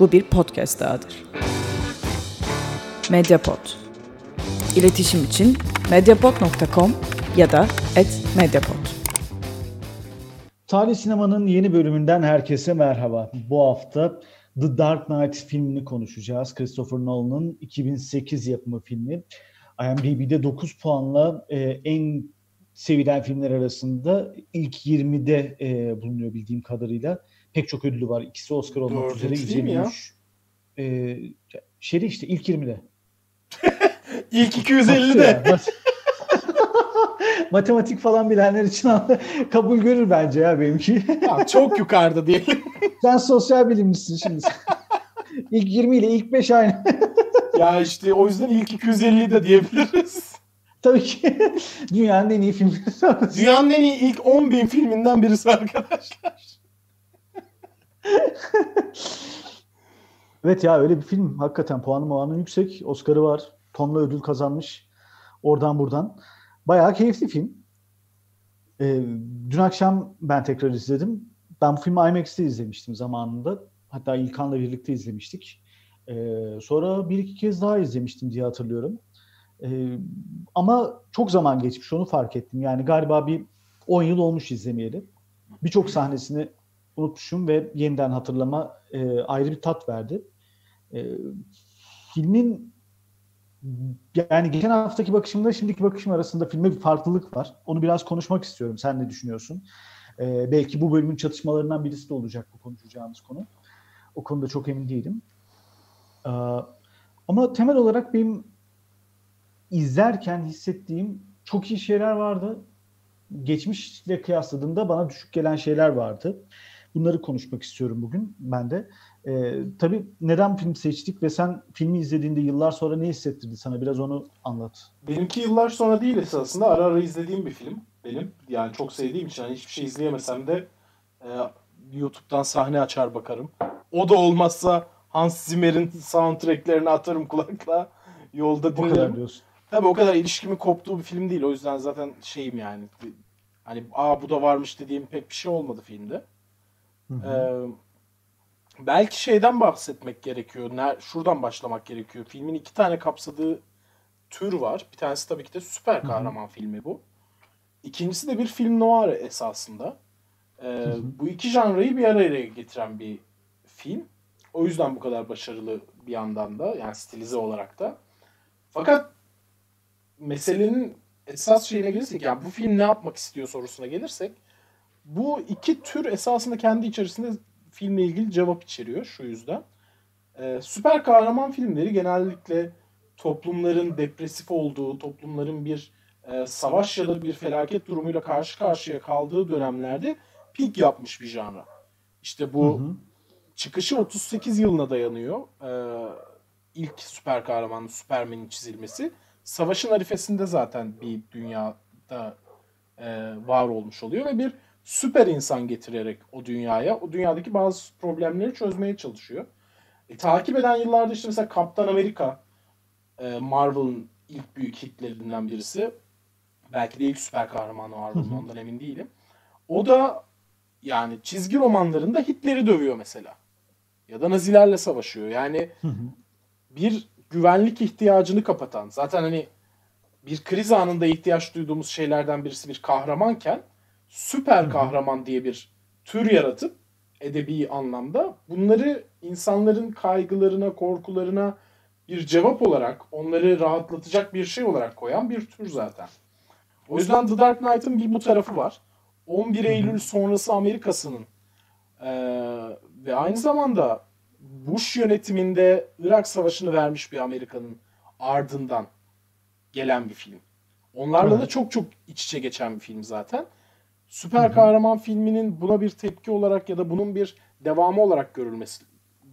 Bu bir podcast dahadır. Mediapod. İletişim için mediapod.com ya da @mediapod. Tarih Sinema'nın yeni bölümünden herkese merhaba. Bu hafta The Dark Knight filmini konuşacağız. Christopher Nolan'ın 2008 yapımı filmi. IMDb'de 9 puanla e, en sevilen filmler arasında ilk 20'de e, bulunuyor bildiğim kadarıyla. Pek çok ödülü var. İkisi Oscar olmak Dördüncü üzere. değil mi ya? 153. E, şeyde işte ilk 20'de. İlk Baktı 250'de. ya, mat- Matematik falan bilenler için kabul görür bence ya benimki. Ya çok yukarıda diyelim. Sen sosyal bilimcisin şimdi. ilk 20 ile ilk 5 aynı. ya işte o yüzden ilk 250 de diyebiliriz. Tabii ki dünyanın en iyi arasında. Dünyanın en iyi ilk 10 bin filminden birisi arkadaşlar. Evet ya öyle bir film. Hakikaten puanı puanı yüksek. Oscar'ı var. Tonla ödül kazanmış. Oradan buradan. Bayağı keyifli film. Ee, dün akşam ben tekrar izledim. Ben bu filmi IMAX'te izlemiştim zamanında. Hatta İlkan'la birlikte izlemiştik. Ee, sonra bir iki kez daha izlemiştim diye hatırlıyorum. Ee, ama çok zaman geçmiş onu fark ettim. Yani galiba bir 10 yıl olmuş izlemeyeli. Birçok sahnesini unutmuşum ve yeniden hatırlama e, ayrı bir tat verdi. E, filmin yani geçen haftaki bakışımda şimdiki bakışım arasında filme bir farklılık var. Onu biraz konuşmak istiyorum. Sen ne düşünüyorsun? E, belki bu bölümün çatışmalarından birisi de olacak bu konuşacağımız konu. O konuda çok emin değilim. E, ama temel olarak benim izlerken hissettiğim çok iyi şeyler vardı. Geçmişle kıyasladığımda bana düşük gelen şeyler vardı. Bunları konuşmak istiyorum bugün ben de. Ee, tabii neden film seçtik ve sen filmi izlediğinde yıllar sonra ne hissettirdi sana? Biraz onu anlat. Benimki yıllar sonra değil esasında. Ara ara izlediğim bir film benim. Yani çok sevdiğim için hani hiçbir şey izleyemesem de e, YouTube'dan sahne açar bakarım. O da olmazsa Hans Zimmer'in soundtracklerini atarım kulakla. Yolda O kadar dinlerim. diyorsun. Tabii o kadar ilişkimi koptuğu bir film değil. O yüzden zaten şeyim yani. Hani aa bu da varmış dediğim pek bir şey olmadı filmde. Hı hı. Ee, belki şeyden bahsetmek gerekiyor. Ner- Şuradan başlamak gerekiyor. Filmin iki tane kapsadığı tür var. Bir tanesi tabii ki de süper kahraman filmi bu. İkincisi de bir film noir esasında. Ee, bu iki janrayı bir araya getiren bir film. O yüzden bu kadar başarılı bir yandan da yani stilize olarak da. Fakat meselenin esas şeyine gelirsek yani bu film ne yapmak istiyor sorusuna gelirsek bu iki tür esasında kendi içerisinde filmle ilgili cevap içeriyor şu yüzden. Ee, süper kahraman filmleri genellikle toplumların depresif olduğu, toplumların bir e, savaş ya da bir felaket durumuyla karşı karşıya kaldığı dönemlerde pik yapmış bir janra. İşte bu Hı hı. çıkışı 38 yılına dayanıyor. Ee, ilk süper kahramanın Superman'in çizilmesi. Savaşın arifesinde zaten bir dünyada e, var olmuş oluyor ve bir süper insan getirerek o dünyaya, o dünyadaki bazı problemleri çözmeye çalışıyor. E, takip eden yıllarda işte mesela Kaptan Amerika e, Marvel'ın ilk büyük hitlerinden birisi. Belki de ilk süper kahramanı Marvel'ın ondan emin değilim. O da yani çizgi romanlarında Hitler'i dövüyor mesela. Ya da Nazilerle savaşıyor. Yani bir güvenlik ihtiyacını kapatan, zaten hani bir kriz anında ihtiyaç duyduğumuz şeylerden birisi bir kahramanken süper kahraman diye bir tür yaratıp edebi anlamda bunları insanların kaygılarına, korkularına bir cevap olarak, onları rahatlatacak bir şey olarak koyan bir tür zaten. O yüzden The Dark Knight'ın bir bu tarafı var. 11 Eylül sonrası Amerika'sının eee, ve aynı zamanda Bush yönetiminde Irak Savaşı'nı vermiş bir Amerika'nın ardından gelen bir film. Onlarla da çok çok iç içe geçen bir film zaten. Süper kahraman filminin buna bir tepki olarak ya da bunun bir devamı olarak görülmesi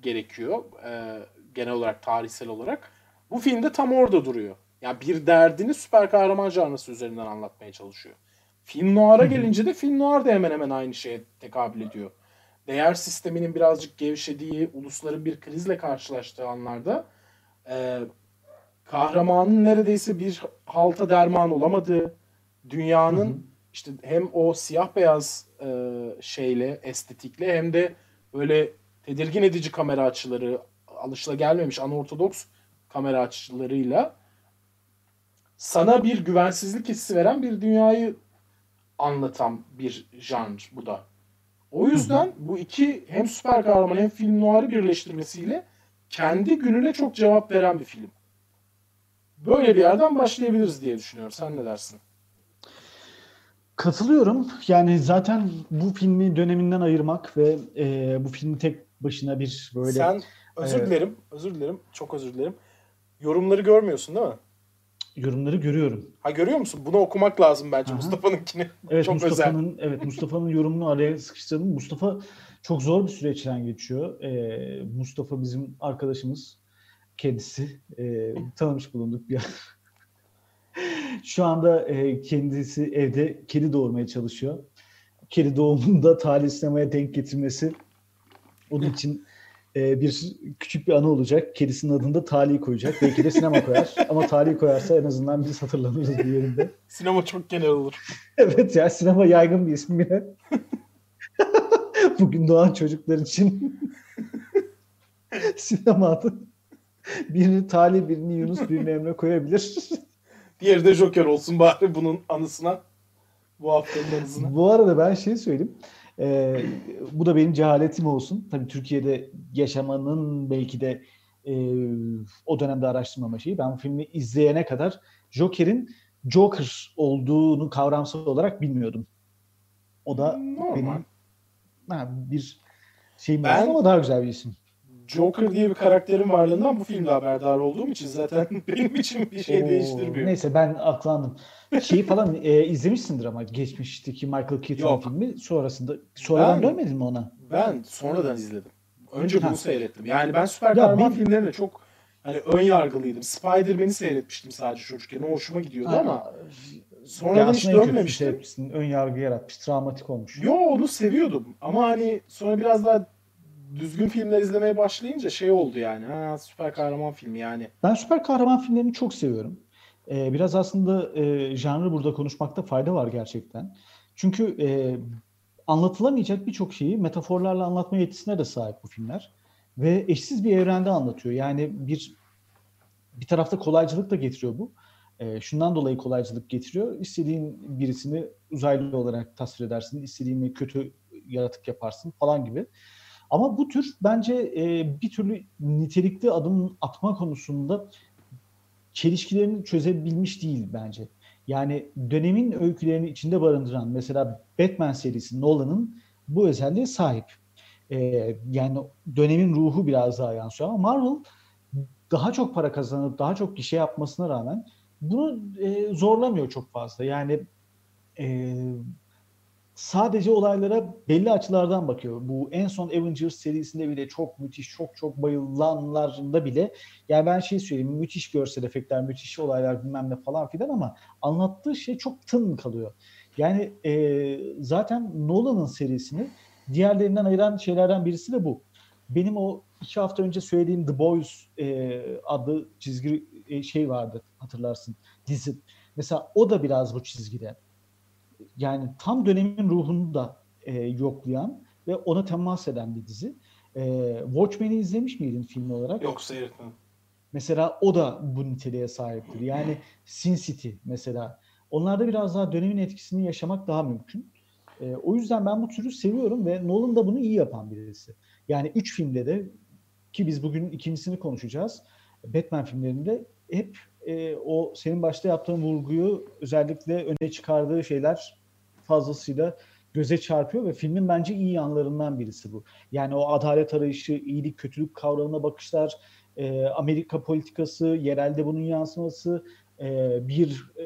gerekiyor. Ee, genel olarak tarihsel olarak. Bu filmde tam orada duruyor. Yani bir derdini süper kahraman janrası üzerinden anlatmaya çalışıyor. Film noir'a gelince de film noir de hemen hemen aynı şeye tekabül ediyor. Değer sisteminin birazcık gevşediği, ulusların bir krizle karşılaştığı anlarda e, kahramanın neredeyse bir halta derman olamadığı, dünyanın işte hem o siyah beyaz e, şeyle, estetikle hem de böyle tedirgin edici kamera açıları, alışılagelmemiş anortodoks kamera açılarıyla sana bir güvensizlik hissi veren bir dünyayı anlatan bir janr bu da. O yüzden bu iki hem süper kahraman hem film noir'ı birleştirmesiyle kendi gününe çok cevap veren bir film. Böyle bir yerden başlayabiliriz diye düşünüyorum. Sen ne dersin? Katılıyorum. Yani zaten bu filmi döneminden ayırmak ve e, bu filmi tek başına bir böyle... Sen özür Evet. dilerim, özür dilerim, çok özür dilerim. Yorumları görmüyorsun değil mi? yorumları görüyorum. Ha görüyor musun? Bunu okumak lazım bence. Mustafa'nınkini. Evet çok özel. Mustafa'nın evet Mustafa'nın yorumunu araya sıkıştırdım. Mustafa çok zor bir süreçten geçiyor. Ee, Mustafa bizim arkadaşımız kendisi Ee, tanımış bulunduk bir Şu anda e, kendisi evde kedi doğurmaya çalışıyor. Kedi doğumunda talih sinemaya denk getirmesi onun için e, bir küçük bir anı olacak. Kedisinin adını da Talih koyacak. Belki de sinema koyar. Ama Talih koyarsa en azından biz hatırlanırız bir yerinde. Sinema çok genel olur. Evet ya sinema yaygın bir isim yine. Bugün doğan çocuklar için sinema adı. Birini Talih, birini Yunus, birini Emre koyabilir. Diğeri de Joker olsun bari bunun anısına. Bu haftanın anısına. Bu arada ben şey söyleyeyim. Ee, bu da benim cehaletim olsun. Tabii Türkiye'de yaşamanın belki de e, o dönemde araştırmama şeyi. Ben bu filmi izleyene kadar Joker'in Joker olduğunu kavramsal olarak bilmiyordum. O da Normal. benim ha, bir şeyim Ben- ben... ama daha güzel bir isim. Joker diye bir karakterin varlığından bu filmde haberdar olduğum için zaten benim için bir şey Oo, değiştirmiyor. Neyse ben aklandım. Şeyi falan e, izlemişsindir ama geçmişteki Michael Keaton filmi sonrasında sonradan Ben- dönmedin mi ona? Ben sonradan izledim. Önce bunu Ha. seyrettim. Yani ben süper Ya kahraman bir- filmlerine çok hani ön yargılıydım. Spider-Man'i seyretmiştim sadece çocukken. O hoşuma gidiyordu ama sonradan hiç dönmemiştim. Ön yargı yaratmış. Travmatik olmuş. Yo onu seviyordum. Ama hani sonra biraz daha düzgün filmler izlemeye başlayınca şey oldu yani. Ha süper kahraman filmi yani. Ben süper kahraman filmlerini çok seviyorum. Ee, biraz aslında e, janrı burada konuşmakta fayda var gerçekten. Çünkü e, anlatılamayacak birçok şeyi metaforlarla anlatma yetisine de sahip bu filmler. Ve eşsiz bir evrende anlatıyor. Yani bir bir tarafta kolaycılık da getiriyor bu. E, şundan dolayı kolaycılık getiriyor. İstediğin birisini uzaylı olarak tasvir edersin, istediğini kötü yaratık yaparsın falan gibi. Ama bu tür bence e, bir türlü nitelikli adım atma konusunda çelişkilerini çözebilmiş değil bence. Yani dönemin öykülerini içinde barındıran mesela Batman serisi Nolan'ın bu özelliğe sahip. E, yani dönemin ruhu biraz daha yansıyor ama Marvel daha çok para kazanıp daha çok gişe yapmasına rağmen bunu e, zorlamıyor çok fazla. Yani e, sadece olaylara belli açılardan bakıyor. Bu en son Avengers serisinde bile çok müthiş, çok çok bayılanlarında bile yani ben şey söyleyeyim müthiş görsel efektler, müthiş olaylar bilmem ne falan filan ama anlattığı şey çok tın kalıyor. Yani e, zaten Nolan'ın serisini diğerlerinden ayıran şeylerden birisi de bu. Benim o iki hafta önce söylediğim The Boys e, adlı çizgi e, şey vardı hatırlarsın dizi. Mesela o da biraz bu çizgide. Yani tam dönemin ruhunu da e, yoklayan ve ona temas eden bir dizi. E, Watchmen'i izlemiş miydin film olarak? Yok seyretmedim. Mesela o da bu niteliğe sahiptir. Yani Sin City mesela. Onlarda biraz daha dönemin etkisini yaşamak daha mümkün. E, o yüzden ben bu türü seviyorum ve Nolan da bunu iyi yapan birisi. Yani üç filmde de ki biz bugün ikincisini konuşacağız. Batman filmlerinde hep e, o senin başta yaptığın vurguyu özellikle öne çıkardığı şeyler fazlasıyla göze çarpıyor ve filmin bence iyi yanlarından birisi bu. Yani o adalet arayışı, iyilik, kötülük kavramına bakışlar, e, Amerika politikası, yerelde bunun yansıması, e, bir e,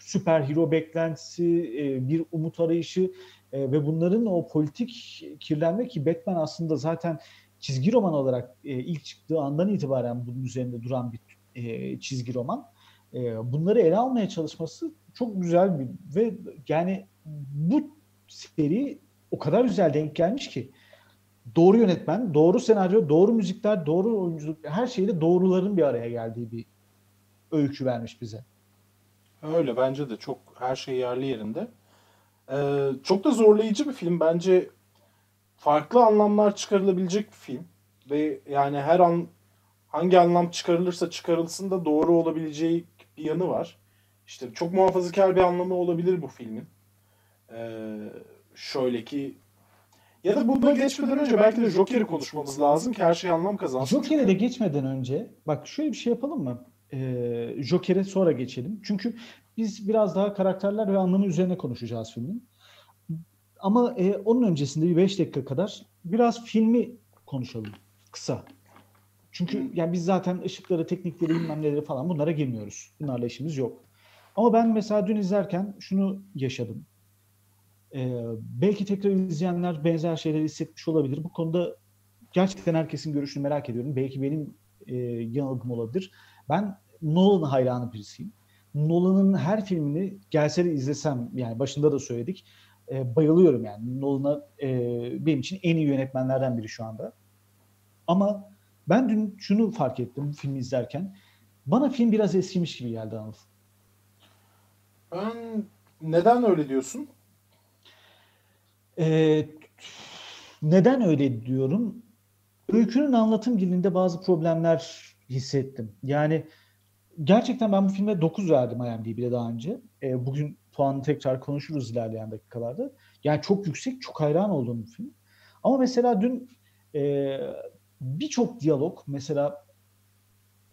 süper hero beklentisi, e, bir umut arayışı e, ve bunların o politik kirlenme ki Batman aslında zaten çizgi roman olarak e, ilk çıktığı andan itibaren bunun üzerinde duran bir e, çizgi roman. E, bunları ele almaya çalışması çok güzel bir ve yani bu seri o kadar güzel denk gelmiş ki doğru yönetmen, doğru senaryo, doğru müzikler, doğru oyunculuk her şeyle doğruların bir araya geldiği bir öykü vermiş bize. Öyle bence de çok her şey yerli yerinde. Ee, çok da zorlayıcı bir film bence. farklı anlamlar çıkarılabilecek bir film. Ve yani her an hangi anlam çıkarılırsa çıkarılsın da doğru olabileceği bir yanı var. İşte çok muhafazakar bir anlamı olabilir bu filmin. Ee, şöyle ki ya da buna geçmeden önce belki de Joker'i konuşmamız lazım ki her şey anlam kazansın. Joker'e de geçmeden önce bak şöyle bir şey yapalım mı? Ee, Joker'e sonra geçelim. Çünkü biz biraz daha karakterler ve anlamı üzerine konuşacağız filmin. Ama e, onun öncesinde bir 5 dakika kadar biraz filmi konuşalım kısa. Çünkü yani biz zaten ışıkları, teknikleri, bilmem neleri falan bunlara girmiyoruz. Bunlarla işimiz yok. Ama ben mesela dün izlerken şunu yaşadım. Ee, belki tekrar izleyenler benzer şeyleri hissetmiş olabilir. Bu konuda gerçekten herkesin görüşünü merak ediyorum. Belki benim e, yanılgım olabilir. Ben Nolan hayranı birisiyim. Nolan'ın her filmini gelse de izlesem, yani başında da söyledik, e, bayılıyorum yani. Nolan'a e, benim için en iyi yönetmenlerden biri şu anda. Ama ben dün şunu fark ettim filmi izlerken. Bana film biraz eskimiş gibi geldi Anıl. Ben neden öyle diyorsun? Ee, neden öyle diyorum? Öykünün anlatım dilinde bazı problemler hissettim. Yani gerçekten ben bu filme 9 verdim IMDb'de daha önce. Ee, bugün puanı tekrar konuşuruz ilerleyen dakikalarda. Yani çok yüksek, çok hayran olduğum bir film. Ama mesela dün e, birçok diyalog, mesela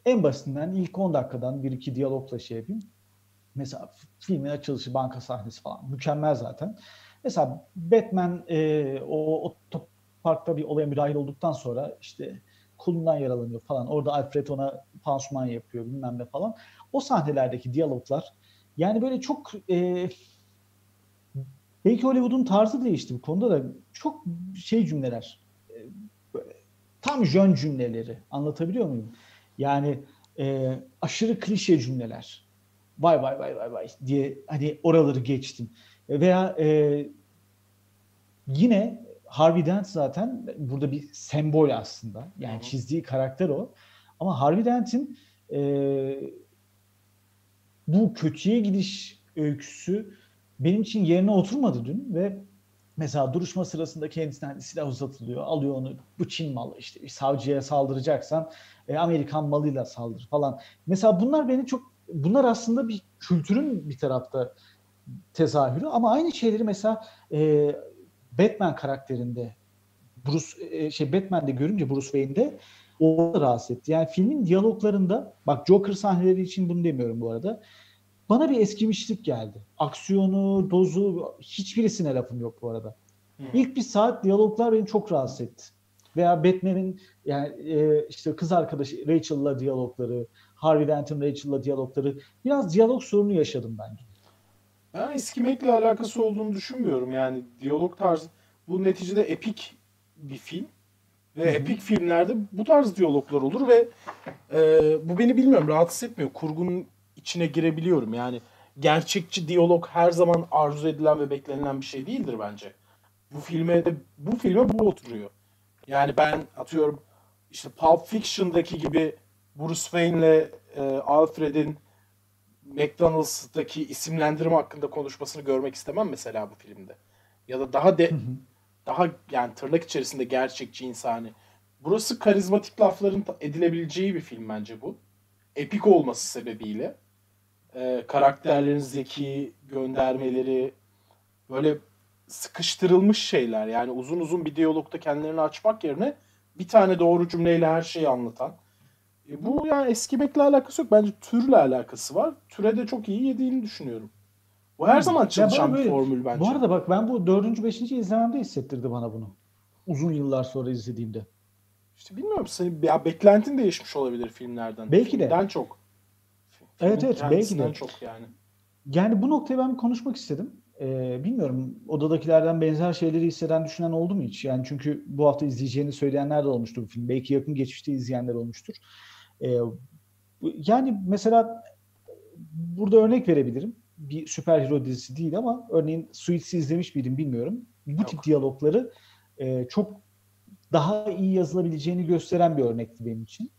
en basitinden ilk 10 dakikadan bir iki diyalogla şey yapayım. Mesela filmin açılışı, banka sahnesi falan mükemmel zaten. Mesela Batman e, o otoparkta bir olaya müdahil olduktan sonra işte kolundan yaralanıyor falan. Orada Alfred ona pansuman yapıyor bilmem ne falan. O sahnelerdeki diyaloglar yani böyle çok e, belki Hollywood'un tarzı değişti bu konuda da çok şey cümleler e, böyle, tam jön cümleleri anlatabiliyor muyum? Yani e, aşırı klişe cümleler. Vay vay vay vay vay diye hani oraları geçtim. Veya e, yine Harvey Dent zaten burada bir sembol aslında. Yani çizdiği karakter o. Ama Harvey Dent'in e, bu kötüye gidiş öyküsü benim için yerine oturmadı dün ve mesela duruşma sırasında kendisine hani silah uzatılıyor. Alıyor onu bu Çin malı işte savcıya saldıracaksan e, Amerikan malıyla saldır falan. Mesela bunlar beni çok bunlar aslında bir kültürün bir tarafta tezahürü ama aynı şeyleri mesela e, Batman karakterinde Bruce e, şey Batman'de görünce Bruce Wayne'de o rahatsız etti. Yani filmin diyaloglarında bak Joker sahneleri için bunu demiyorum bu arada. Bana bir eskimişlik geldi. Aksiyonu, dozu hiçbirisine lafım yok bu arada. Hmm. İlk bir saat diyaloglar beni çok rahatsız etti. Veya Batman'in yani e, işte kız arkadaşı Rachel'la diyalogları, Harvey Dent'in Rachel'la diyalogları biraz diyalog sorunu yaşadım bence. Ben eskimekle alakası olduğunu düşünmüyorum. Yani diyalog tarzı bu neticede epik bir film ve Hı-hı. epik filmlerde bu tarz diyaloglar olur ve e, bu beni bilmiyorum rahatsız etmiyor. Kurgunun içine girebiliyorum. Yani gerçekçi diyalog her zaman arzu edilen ve beklenilen bir şey değildir bence. Bu filme de bu filme bu oturuyor. Yani ben atıyorum işte Pulp Fiction'daki gibi Bruce Wayne'le e, Alfred'in McDonald's'taki isimlendirme hakkında konuşmasını görmek istemem mesela bu filmde. Ya da daha de daha yani tırnak içerisinde gerçekçi insani. Burası karizmatik lafların edilebileceği bir film bence bu. Epik olması sebebiyle. Ee, karakterlerin zeki göndermeleri böyle sıkıştırılmış şeyler. Yani uzun uzun bir diyalogda kendilerini açmak yerine bir tane doğru cümleyle her şeyi anlatan e bu yani eskimekle alakası yok. Bence türle alakası var. Türe de çok iyi yediğini düşünüyorum. Bu her zaman çalışan bir formül bence. Bu arada bak ben bu dördüncü, beşinci izlememde hissettirdi bana bunu. Uzun yıllar sonra izlediğimde. İşte bilmiyorum senin ya beklentin değişmiş olabilir filmlerden. Belki Filmden de. çok. Filmin evet evet belki de. çok yani. Yani bu noktayı ben konuşmak istedim. Ee, bilmiyorum odadakilerden benzer şeyleri hisseden düşünen oldu mu hiç? Yani çünkü bu hafta izleyeceğini söyleyenler de olmuştur bu film. Belki yakın geçmişte izleyenler olmuştur. Ee, yani mesela burada örnek verebilirim. Bir süper hero dizisi değil ama örneğin Suits'i izlemiş miydim bilmiyorum. Bu Yok. tip diyalogları e, çok daha iyi yazılabileceğini gösteren bir örnekti benim için.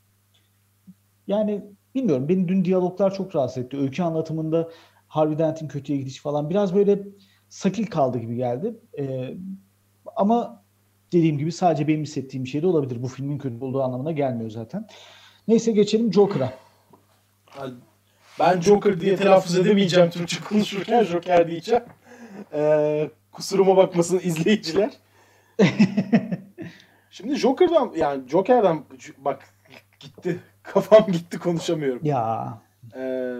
Yani bilmiyorum. Beni dün diyaloglar çok rahatsız etti. Öykü anlatımında Harvey Dent'in kötüye gidiş falan biraz böyle sakil kaldı gibi geldi. E, ama dediğim gibi sadece benim hissettiğim bir şey de olabilir. Bu filmin kötü olduğu anlamına gelmiyor zaten. Neyse geçelim Joker'a. Ben Joker diye telaffuz edemeyeceğim Türkçe konuşurken Joker diyeceğim. Ee, kusuruma bakmasın izleyiciler. Şimdi Joker'dan yani Joker'dan bak gitti. Kafam gitti konuşamıyorum. Ya. Ee,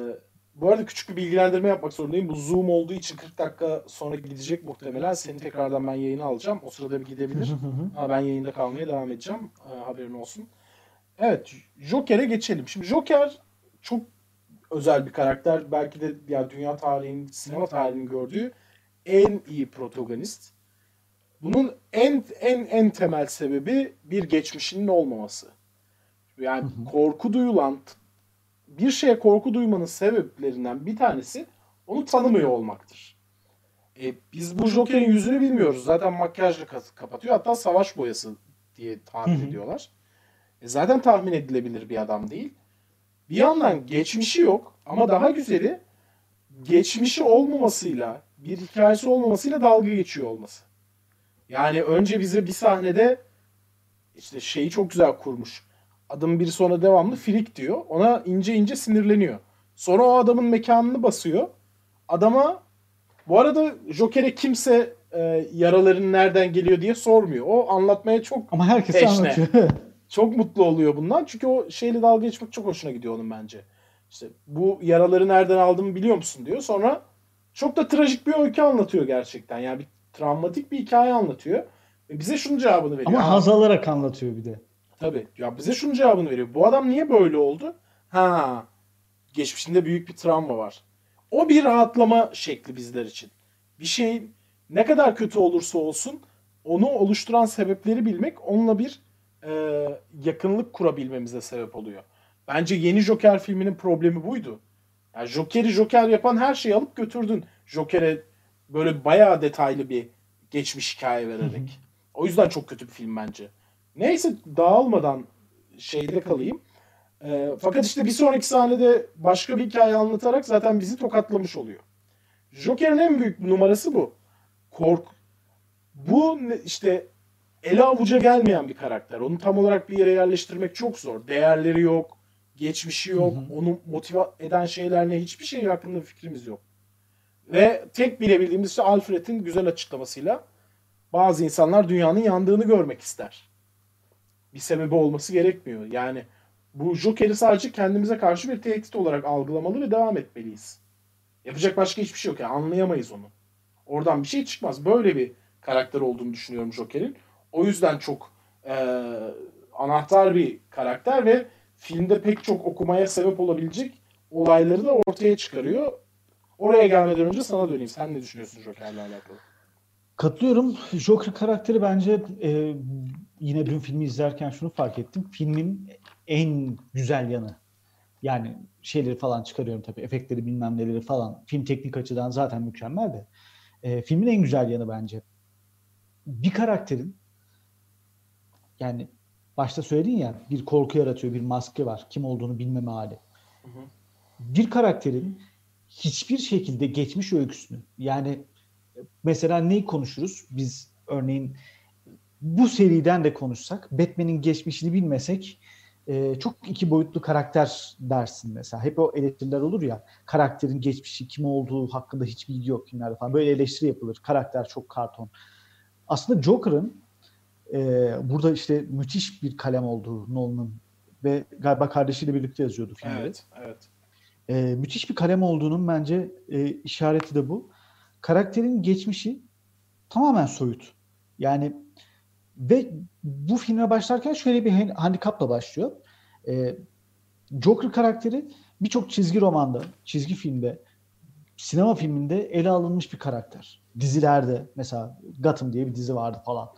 bu arada küçük bir bilgilendirme yapmak zorundayım. Bu Zoom olduğu için 40 dakika sonra gidecek muhtemelen. Seni tekrardan ben yayına alacağım. O sırada bir gidebilir. Ama ben yayında kalmaya devam edeceğim. Ee, haberin olsun. Evet. Joker'e geçelim. Şimdi Joker çok özel bir karakter. Belki de yani dünya tarihinin, sinema tarihinin gördüğü en iyi protagonist. Bunun en en en temel sebebi bir geçmişinin olmaması. Yani korku duyulan bir şeye korku duymanın sebeplerinden bir tanesi onu tanımıyor olmaktır. E, biz bu Joker'in yüzünü bilmiyoruz. Zaten makyajla kapatıyor. Hatta savaş boyası diye tahmin ediyorlar. E, zaten tahmin edilebilir bir adam değil. Bir yandan geçmişi yok ama daha güzeli geçmişi olmamasıyla bir hikayesi olmamasıyla dalga geçiyor olması. Yani önce bize bir sahnede işte şeyi çok güzel kurmuş. Adamın biri sonra devamlı filik diyor. Ona ince ince sinirleniyor. Sonra o adamın mekanını basıyor. Adama bu arada Joker'e kimse e, yaraların nereden geliyor diye sormuyor. O anlatmaya çok Ama herkes anlatıyor. çok mutlu oluyor bundan. Çünkü o şeyle dalga geçmek çok hoşuna gidiyor onun bence. İşte bu yaraları nereden aldığımı biliyor musun diyor. Sonra çok da trajik bir öykü anlatıyor gerçekten. Yani bir travmatik bir hikaye anlatıyor. Ve bize şunun cevabını veriyor. Ama haz alarak anlatıyor bir de. Tabii. Ya bize şunun cevabını veriyor. Bu adam niye böyle oldu? Ha, geçmişinde büyük bir travma var. O bir rahatlama şekli bizler için. Bir şeyin ne kadar kötü olursa olsun onu oluşturan sebepleri bilmek onunla bir e, yakınlık kurabilmemize sebep oluyor. Bence yeni Joker filminin problemi buydu. Yani Joker'i Joker yapan her şeyi alıp götürdün. Joker'e böyle bayağı detaylı bir geçmiş hikaye vererek. O yüzden çok kötü bir film bence. Neyse dağılmadan şeyde kalayım. Ee, fakat işte bir sonraki sahnede başka bir hikaye anlatarak zaten bizi tokatlamış oluyor. Joker'in en büyük numarası bu. Kork. Bu işte ele avuca gelmeyen bir karakter. Onu tam olarak bir yere yerleştirmek çok zor. Değerleri yok, geçmişi yok, onu motive eden şeyler ne hiçbir şey hakkında fikrimiz yok. Ve tek bilebildiğimiz şey Alfred'in güzel açıklamasıyla bazı insanlar dünyanın yandığını görmek ister. Bir sebebi olması gerekmiyor. Yani bu Joker'i sadece kendimize karşı bir tehdit olarak algılamalı ve devam etmeliyiz. Yapacak başka hiçbir şey yok. Yani anlayamayız onu. Oradan bir şey çıkmaz. Böyle bir karakter olduğunu düşünüyorum Joker'in. O yüzden çok eee, anahtar bir karakter ve filmde pek çok okumaya sebep olabilecek olayları da ortaya çıkarıyor. Oraya gelmeden önce sana döneyim. Sen ne düşünüyorsun Joker'le alakalı? Katılıyorum. Joker karakteri bence e, yine dün filmi izlerken şunu fark ettim. Filmin en güzel yanı. Yani şeyleri falan çıkarıyorum tabii. Efektleri bilmem neleri falan. Film teknik açıdan zaten mükemmel de. E, filmin en güzel yanı bence. Bir karakterin yani başta söyledin ya bir korku yaratıyor, bir maske var. Kim olduğunu bilmeme hali. Bir karakterin hiçbir şekilde geçmiş öyküsünü yani mesela neyi konuşuruz? Biz örneğin bu seriden de konuşsak, Batman'in geçmişini bilmesek e, çok iki boyutlu karakter dersin mesela. Hep o eleştiriler olur ya, karakterin geçmişi, kim olduğu hakkında hiç bilgi yok kimlerde falan. Böyle eleştiri yapılır. Karakter çok karton. Aslında Joker'ın e, burada işte müthiş bir kalem olduğu Nolan'ın ve galiba kardeşiyle birlikte yazıyordu filmleri. Evet, evet. E, müthiş bir kalem olduğunun bence e, işareti de bu. Karakterin geçmişi tamamen soyut. Yani ve bu filme başlarken şöyle bir handikapla başlıyor. E, Joker karakteri birçok çizgi romanda, çizgi filmde, sinema filminde ele alınmış bir karakter. Dizilerde mesela Gotham diye bir dizi vardı falan.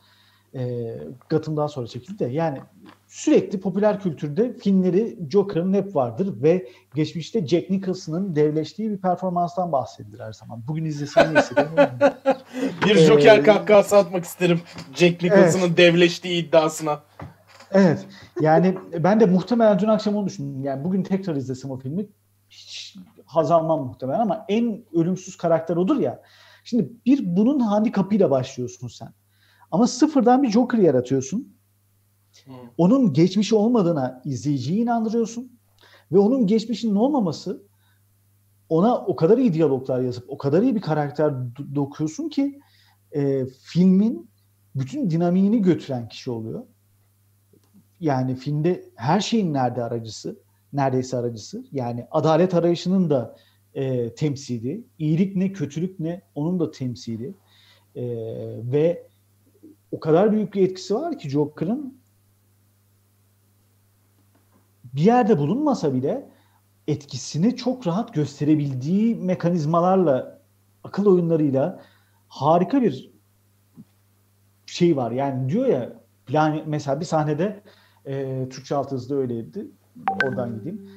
E, Gotham daha sonra çekildi de yani sürekli popüler kültürde filmleri Joker'ın hep vardır ve geçmişte Jack Nicholson'ın devleştiği bir performanstan bahsedilir her zaman. Bugün izlesem ne bilmiyorum. Bir Ee, Joker kahkahası atmak isterim Jack Nicholson'ın devleştiği iddiasına. Evet. Yani ben de muhtemelen dün akşam onu düşündüm. Yani bugün tekrar izlesem o filmi hiç haz almam muhtemelen ama en ölümsüz karakter odur ya. Şimdi bir bunun handikapıyla başlıyorsun sen. Ama sıfırdan bir Joker yaratıyorsun. Onun geçmişi olmadığına izleyiciyi inandırıyorsun. Ve onun geçmişinin olmaması ona o kadar iyi diyaloglar yazıp o kadar iyi bir karakter dokuyorsun ki e, filmin bütün dinamiğini götüren kişi oluyor. Yani filmde her şeyin nerede aracısı, neredeyse aracısı. Yani adalet arayışının da e, temsili, iyilik ne, kötülük ne onun da temsili. E, ve o kadar büyük bir etkisi var ki Joker'ın bir yerde bulunmasa bile etkisini çok rahat gösterebildiği mekanizmalarla, akıl oyunlarıyla harika bir şey var. Yani diyor ya plan mesela bir sahnede e, Türkçe alt yazıda öyleydi. Oradan gideyim.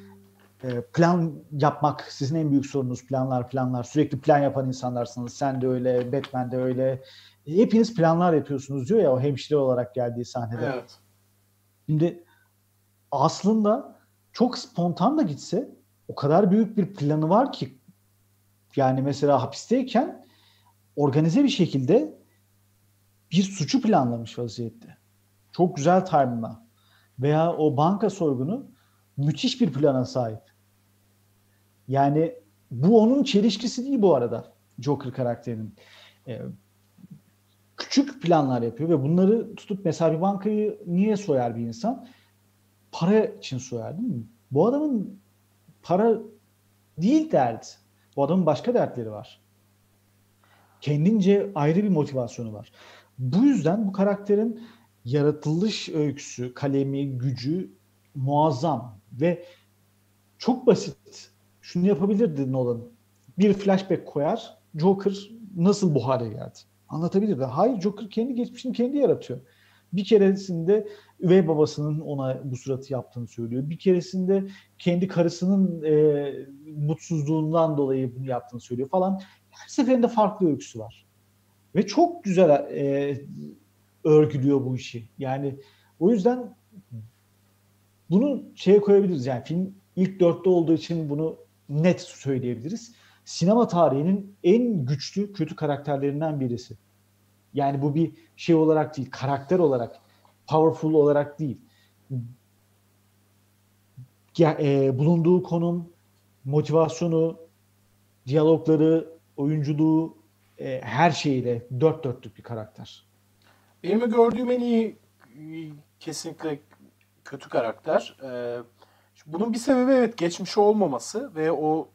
E, plan yapmak sizin en büyük sorunuz planlar planlar. Sürekli plan yapan insanlarsınız. Sen de öyle, Batman de öyle. Hepiniz planlar yapıyorsunuz diyor ya o hemşire olarak geldiği sahnede. Evet. Şimdi aslında çok spontan da gitse o kadar büyük bir planı var ki yani mesela hapisteyken organize bir şekilde bir suçu planlamış vaziyette. Çok güzel time'la. Veya o banka soygunu müthiş bir plana sahip. Yani bu onun çelişkisi değil bu arada Joker karakterinin. Ee, küçük planlar yapıyor ve bunları tutup mesela bir bankayı niye soyar bir insan? Para için soyar değil mi? Bu adamın para değil derdi. Bu adamın başka dertleri var. Kendince ayrı bir motivasyonu var. Bu yüzden bu karakterin yaratılış öyküsü, kalemi, gücü muazzam ve çok basit. Şunu yapabilirdi Nolan. Bir flashback koyar. Joker nasıl bu hale geldi? Anlatabilirdi. Hayır Joker kendi geçmişini kendi yaratıyor. Bir keresinde üvey babasının ona bu suratı yaptığını söylüyor. Bir keresinde kendi karısının e, mutsuzluğundan dolayı bunu yaptığını söylüyor falan. Her seferinde farklı öyküsü var. Ve çok güzel e, örgülüyor bu işi. Yani o yüzden bunu şeye koyabiliriz. Yani film ilk dörtte olduğu için bunu net söyleyebiliriz. Sinema tarihinin en güçlü kötü karakterlerinden birisi. Yani bu bir şey olarak değil, karakter olarak, powerful olarak değil. Ya, e, bulunduğu konum, motivasyonu, diyalogları, oyunculuğu, e, her şeyiyle dört dörtlük bir karakter. Benim gördüğüm en iyi kesinlikle kötü karakter. Ee, bunun bir sebebi evet geçmişi olmaması ve o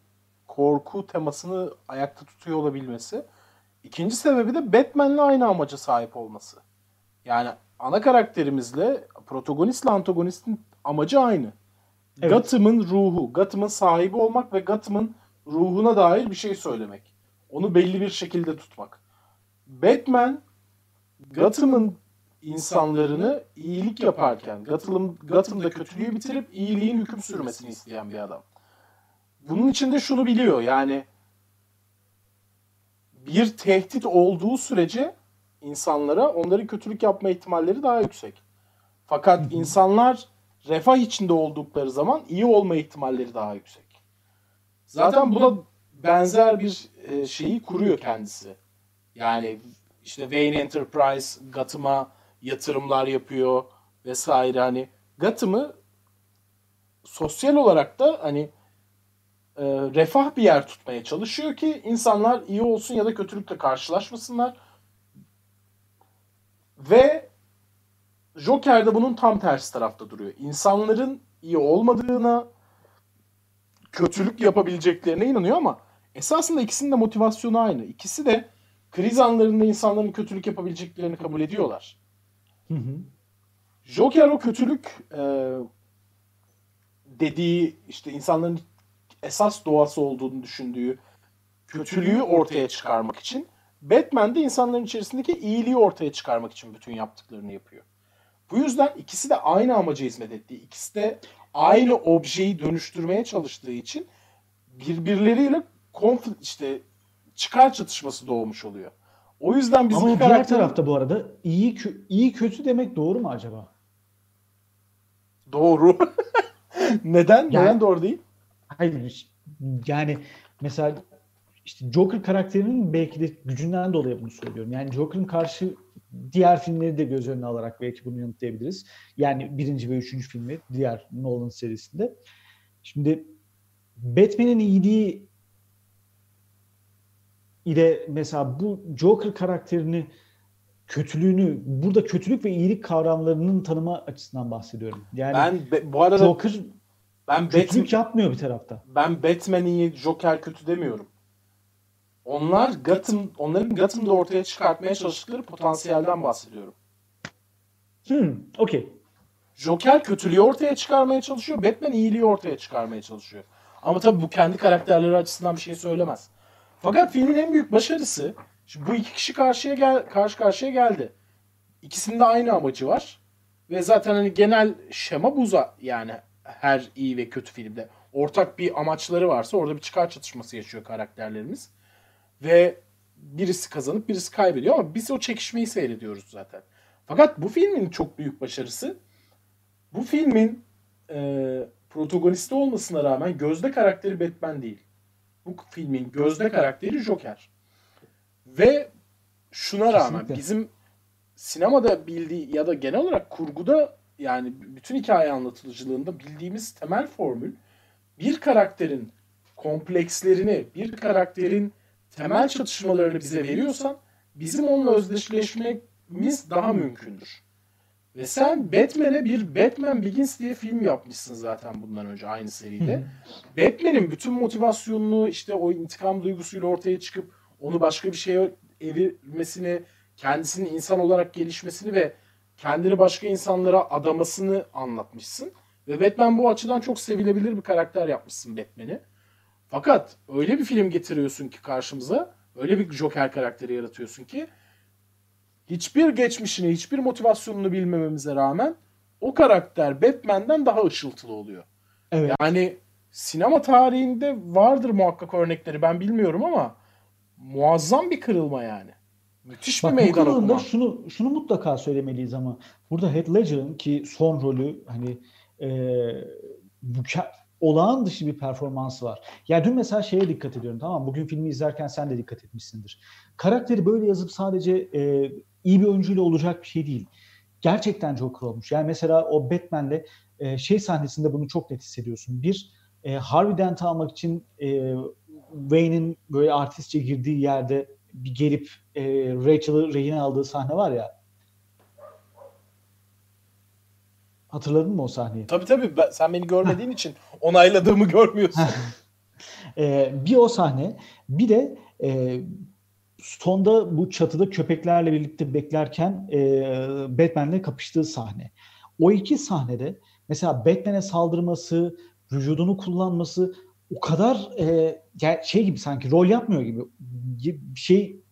korku temasını ayakta tutuyor olabilmesi. İkinci sebebi de Batman'le aynı amaca sahip olması. Yani ana karakterimizle protagonistle antagonistin amacı aynı. Evet. Gotham'ın ruhu, Gotham'ın sahibi olmak ve Gotham'ın ruhuna dair bir şey söylemek. Onu belli bir şekilde tutmak. Batman Gotham'ın insanlarını iyilik yaparken, Gotham, Gotham'da kötülüğü bitirip iyiliğin hüküm sürmesini isteyen bir adam. Bunun için de şunu biliyor yani bir tehdit olduğu sürece insanlara onların kötülük yapma ihtimalleri daha yüksek. Fakat insanlar refah içinde oldukları zaman iyi olma ihtimalleri daha yüksek. Zaten buna benzer bir e, şeyi kuruyor kendisi. Yani işte Wayne Enterprise Gotham'a yatırımlar yapıyor vesaire hani Gotham'ı sosyal olarak da hani e, refah bir yer tutmaya çalışıyor ki insanlar iyi olsun ya da kötülükle karşılaşmasınlar. Ve Joker de bunun tam tersi tarafta duruyor. İnsanların iyi olmadığına, kötülük yapabileceklerine inanıyor ama esasında ikisinin de motivasyonu aynı. İkisi de kriz anlarında insanların kötülük yapabileceklerini kabul ediyorlar. Hı hı. Joker o kötülük e, dediği işte insanların esas doğası olduğunu düşündüğü kötülüğü ortaya çıkarmak için Batman de insanların içerisindeki iyiliği ortaya çıkarmak için bütün yaptıklarını yapıyor. Bu yüzden ikisi de aynı amaca hizmet ettiği, ikisi de aynı objeyi dönüştürmeye çalıştığı için birbirleriyle konflikt işte çıkar çatışması doğmuş oluyor. O yüzden bizim Ama diğer tarafta bu arada iyi iyi kötü demek doğru mu acaba? Doğru. Neden? Yani, Neden doğru değil? Hayır. Yani mesela işte Joker karakterinin belki de gücünden dolayı bunu söylüyorum. Yani Joker'ın karşı diğer filmleri de göz önüne alarak belki bunu yanıtlayabiliriz. Yani birinci ve üçüncü filmi diğer Nolan serisinde. Şimdi Batman'in iyiliği ile mesela bu Joker karakterini kötülüğünü burada kötülük ve iyilik kavramlarının tanıma açısından bahsediyorum. Yani Ben be- bu arada Joker ben Batman, kötülük yapmıyor bir tarafta. ben Batman iyi, Joker kötü demiyorum. Onlar Gotham, onların Gotham'da ortaya çıkartmaya çalıştıkları potansiyelden bahsediyorum. Hmm, okey. Joker kötülüğü ortaya çıkarmaya çalışıyor. Batman iyiliği ortaya çıkarmaya çalışıyor. Ama tabii bu kendi karakterleri açısından bir şey söylemez. Fakat filmin en büyük başarısı şimdi bu iki kişi karşıya gel karşı karşıya geldi. İkisinin de aynı amacı var. Ve zaten hani genel şema bu za- yani her iyi ve kötü filmde. Ortak bir amaçları varsa orada bir çıkar çatışması yaşıyor karakterlerimiz. Ve birisi kazanıp birisi kaybediyor ama biz o çekişmeyi seyrediyoruz zaten. Fakat bu filmin çok büyük başarısı bu filmin e, protagonisti olmasına rağmen gözde karakteri Batman değil. Bu filmin gözde karakteri Joker. Ve şuna rağmen bizim sinemada bildiği ya da genel olarak kurguda yani bütün hikaye anlatıcılığında bildiğimiz temel formül bir karakterin komplekslerini, bir karakterin temel çatışmalarını bize veriyorsan bizim onunla özdeşleşmemiz daha mümkündür. Ve sen Batman'e bir Batman Begins diye film yapmışsın zaten bundan önce aynı seride. Batman'in bütün motivasyonunu işte o intikam duygusuyla ortaya çıkıp onu başka bir şeye evirmesini, kendisinin insan olarak gelişmesini ve kendini başka insanlara adamasını anlatmışsın. Ve Batman bu açıdan çok sevilebilir bir karakter yapmışsın Batman'i. Fakat öyle bir film getiriyorsun ki karşımıza, öyle bir Joker karakteri yaratıyorsun ki hiçbir geçmişini, hiçbir motivasyonunu bilmememize rağmen o karakter Batman'den daha ışıltılı oluyor. Evet. Yani sinema tarihinde vardır muhakkak örnekleri ben bilmiyorum ama muazzam bir kırılma yani. Müthiş bir Bak bu meydan okuma. şunu şunu mutlaka söylemeliyiz ama burada Heath Ledger'ın ki son rolü hani e, müke- olağan dışı bir performansı var. Ya dün mesela şeye dikkat ediyorum tamam mı? Bugün filmi izlerken sen de dikkat etmişsindir. Karakteri böyle yazıp sadece e, iyi bir oyuncuyla olacak bir şey değil. Gerçekten Joker olmuş. Yani mesela o Batman'le e, şey sahnesinde bunu çok net hissediyorsun. Bir e, Harvey Dent'i almak için e, Wayne'in böyle artistçe girdiği yerde bir gelip e, Rachel'ı rehin aldığı sahne var ya. Hatırladın mı o sahneyi? Tabii tabii ben- sen beni görmediğin için onayladığımı görmüyorsun. E, bir o sahne, bir de e, Stone'da bu çatıda köpeklerle birlikte beklerken e, Batman'le kapıştığı sahne. O iki sahnede mesela Batman'e saldırması, vücudunu kullanması o kadar e, şey gibi sanki rol yapmıyor gibi bir şey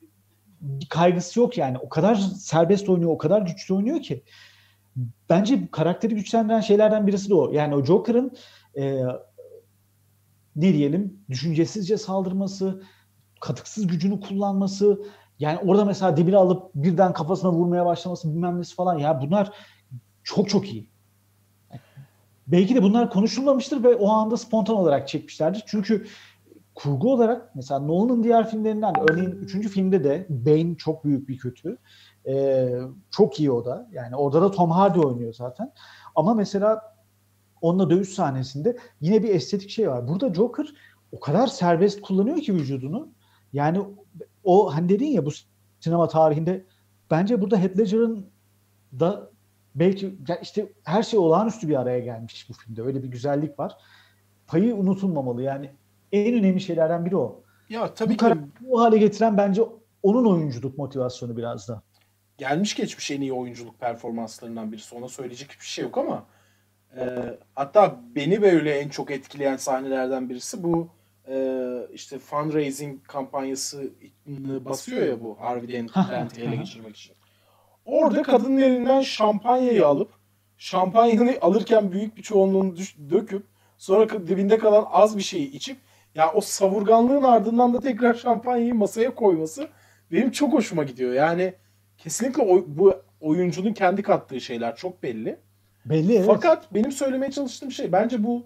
bir kaygısı yok yani. O kadar serbest oynuyor, o kadar güçlü oynuyor ki. Bence karakteri güçlendiren şeylerden birisi de o. Yani o Joker'ın e, ne diyelim düşüncesizce saldırması, katıksız gücünü kullanması, yani orada mesela dibine alıp birden kafasına vurmaya başlaması bilmem nesi falan ya bunlar çok çok iyi. Belki de bunlar konuşulmamıştır ve o anda spontan olarak çekmişlerdir. Çünkü kurgu olarak mesela Nolan'ın diğer filmlerinden örneğin 3. filmde de Bane çok büyük bir kötü. Ee, çok iyi o da. Yani orada da Tom Hardy oynuyor zaten. Ama mesela onunla dövüş sahnesinde yine bir estetik şey var. Burada Joker o kadar serbest kullanıyor ki vücudunu. Yani o hani dedin ya bu sinema tarihinde bence burada Heath Ledger'ın da belki işte her şey olağanüstü bir araya gelmiş bu filmde. Öyle bir güzellik var. Payı unutulmamalı. Yani en önemli şeylerden biri o. ya tabii Bu ki bu hale getiren bence onun oyunculuk motivasyonu biraz da. gelmiş geçmiş en iyi oyunculuk performanslarından birisi. Ona söyleyecek hiçbir şey yok ama e, hatta beni böyle en çok etkileyen sahnelerden birisi bu e, işte fundraising kampanyası basıyor ya bu Harvey Dent'i ele geçirmek için. Orada kadının elinden şampanyayı alıp şampanyanı alırken büyük bir çoğunluğunu düş- döküp sonra dibinde kalan az bir şeyi içip ya o savurganlığın ardından da tekrar şampanyayı masaya koyması benim çok hoşuma gidiyor. Yani kesinlikle oy- bu oyuncunun kendi kattığı şeyler çok belli. Belli evet. Fakat benim söylemeye çalıştığım şey bence bu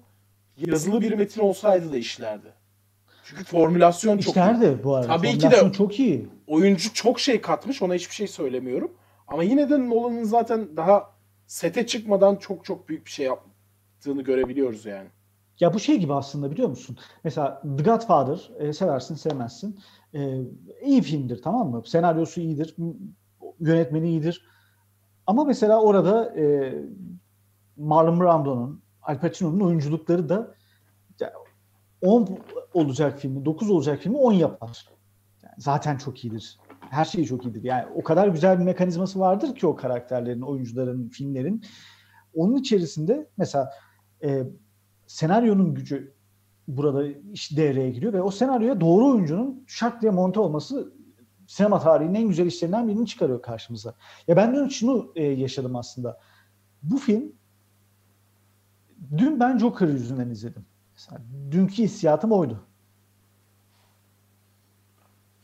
yazılı bir metin olsaydı da işlerdi. Çünkü formülasyon çok iyi. İşler de bu arada. Tabii ki de- çok iyi. Oyuncu çok şey katmış ona hiçbir şey söylemiyorum. Ama yine de Nolan'ın zaten daha sete çıkmadan çok çok büyük bir şey yaptığını görebiliyoruz yani. Ya bu şey gibi aslında biliyor musun? Mesela The Godfather e, seversin sevmezsin. E, iyi filmdir tamam mı? Senaryosu iyidir. Yönetmeni iyidir. Ama mesela orada e, Marlon Brando'nun, Al Pacino'nun oyunculukları da 10 olacak filmi, 9 olacak filmi 10 yapar. Yani zaten çok iyidir. Her şey çok iyidir. Yani o kadar güzel bir mekanizması vardır ki o karakterlerin, oyuncuların, filmlerin. Onun içerisinde mesela e, senaryonun gücü burada iş devreye giriyor ve o senaryoya doğru oyuncunun şak diye monte olması sinema tarihinin en güzel işlerinden birini çıkarıyor karşımıza. Ya ben dün şunu e, yaşadım aslında. Bu film dün ben Joker yüzünden izledim. Mesela dünkü hissiyatım oydu.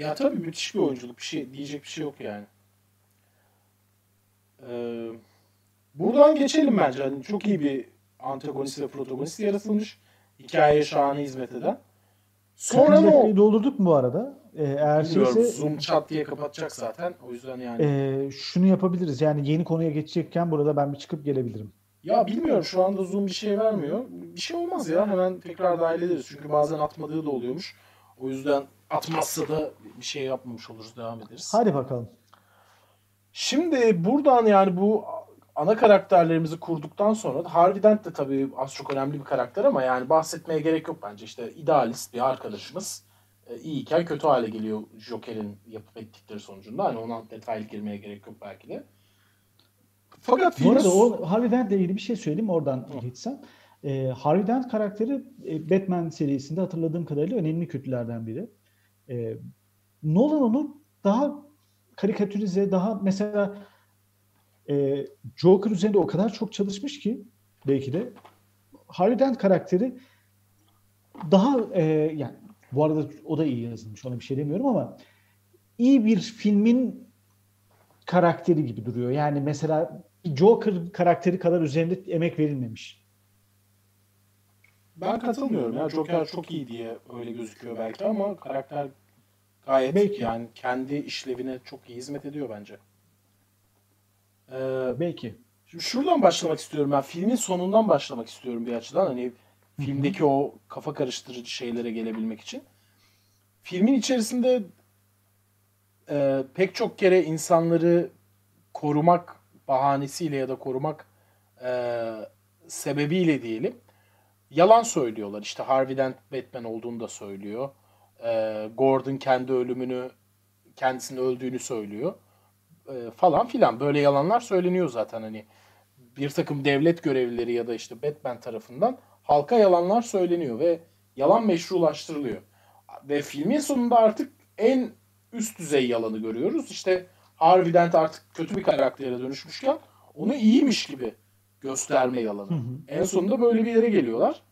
Ya tabii müthiş bir oyunculuk. Bir şey diyecek bir şey yok yani. Ee, buradan geçelim bence. Yani çok iyi bir antagonist ve protagonist yaratılmış. Hikayeye şahane hizmet eden. Sonra ne o? doldurduk mu bu arada? Ee, eğer Bilmiyorum. Şeyse, Zoom chat diye kapatacak zaten. O yüzden yani. E, şunu yapabiliriz. Yani yeni konuya geçecekken burada ben bir çıkıp gelebilirim. Ya bilmiyorum. Şu anda Zoom bir şey vermiyor. Bir şey olmaz ya. Hemen tekrar dahil ederiz. Çünkü bazen atmadığı da oluyormuş. O yüzden atmazsa da bir şey yapmamış oluruz. Devam ederiz. Hadi bakalım. Şimdi buradan yani bu ana karakterlerimizi kurduktan sonra Harvey Dent de tabii az çok önemli bir karakter ama yani bahsetmeye gerek yok bence. İşte idealist bir arkadaşımız e, iyiyken kötü hale geliyor Joker'in yapıp ettikleri sonucunda. Hani ona detaylı girmeye gerek yok belki de. Fakat. Bu arada o Harvey Dent'le ilgili bir şey söyleyeyim oradan geçsem. Ee, Harvey Dent karakteri e, Batman serisinde hatırladığım kadarıyla önemli kötülerden biri. Ee, Nolan onu daha karikatürize, daha mesela e, Joker üzerinde o kadar çok çalışmış ki belki de Harvey Dent karakteri daha e, yani bu arada o da iyi yazılmış ona bir şey demiyorum ama iyi bir filmin karakteri gibi duruyor. Yani mesela Joker karakteri kadar üzerinde emek verilmemiş. Ben katılmıyorum ya. Joker çok iyi diye öyle gözüküyor belki ama karakter gayet belki. yani kendi işlevine çok iyi hizmet ediyor bence. Ee, belki. Şimdi şuradan başlamak istiyorum ben. Filmin sonundan başlamak istiyorum bir açıdan. Hani filmdeki o kafa karıştırıcı şeylere gelebilmek için. Filmin içerisinde e, pek çok kere insanları korumak bahanesiyle ya da korumak e, sebebiyle diyelim yalan söylüyorlar. İşte Harvey Dent Batman olduğunu da söylüyor. E, Gordon kendi ölümünü kendisinin öldüğünü söylüyor. E, falan filan böyle yalanlar söyleniyor zaten hani bir takım devlet görevlileri ya da işte Batman tarafından halka yalanlar söyleniyor ve yalan meşrulaştırılıyor. Ve filmin sonunda artık en üst düzey yalanı görüyoruz. İşte Harvey Dent artık kötü bir karaktere dönüşmüşken onu iyiymiş gibi gösterme yalanı. En sonunda böyle bir yere geliyorlar.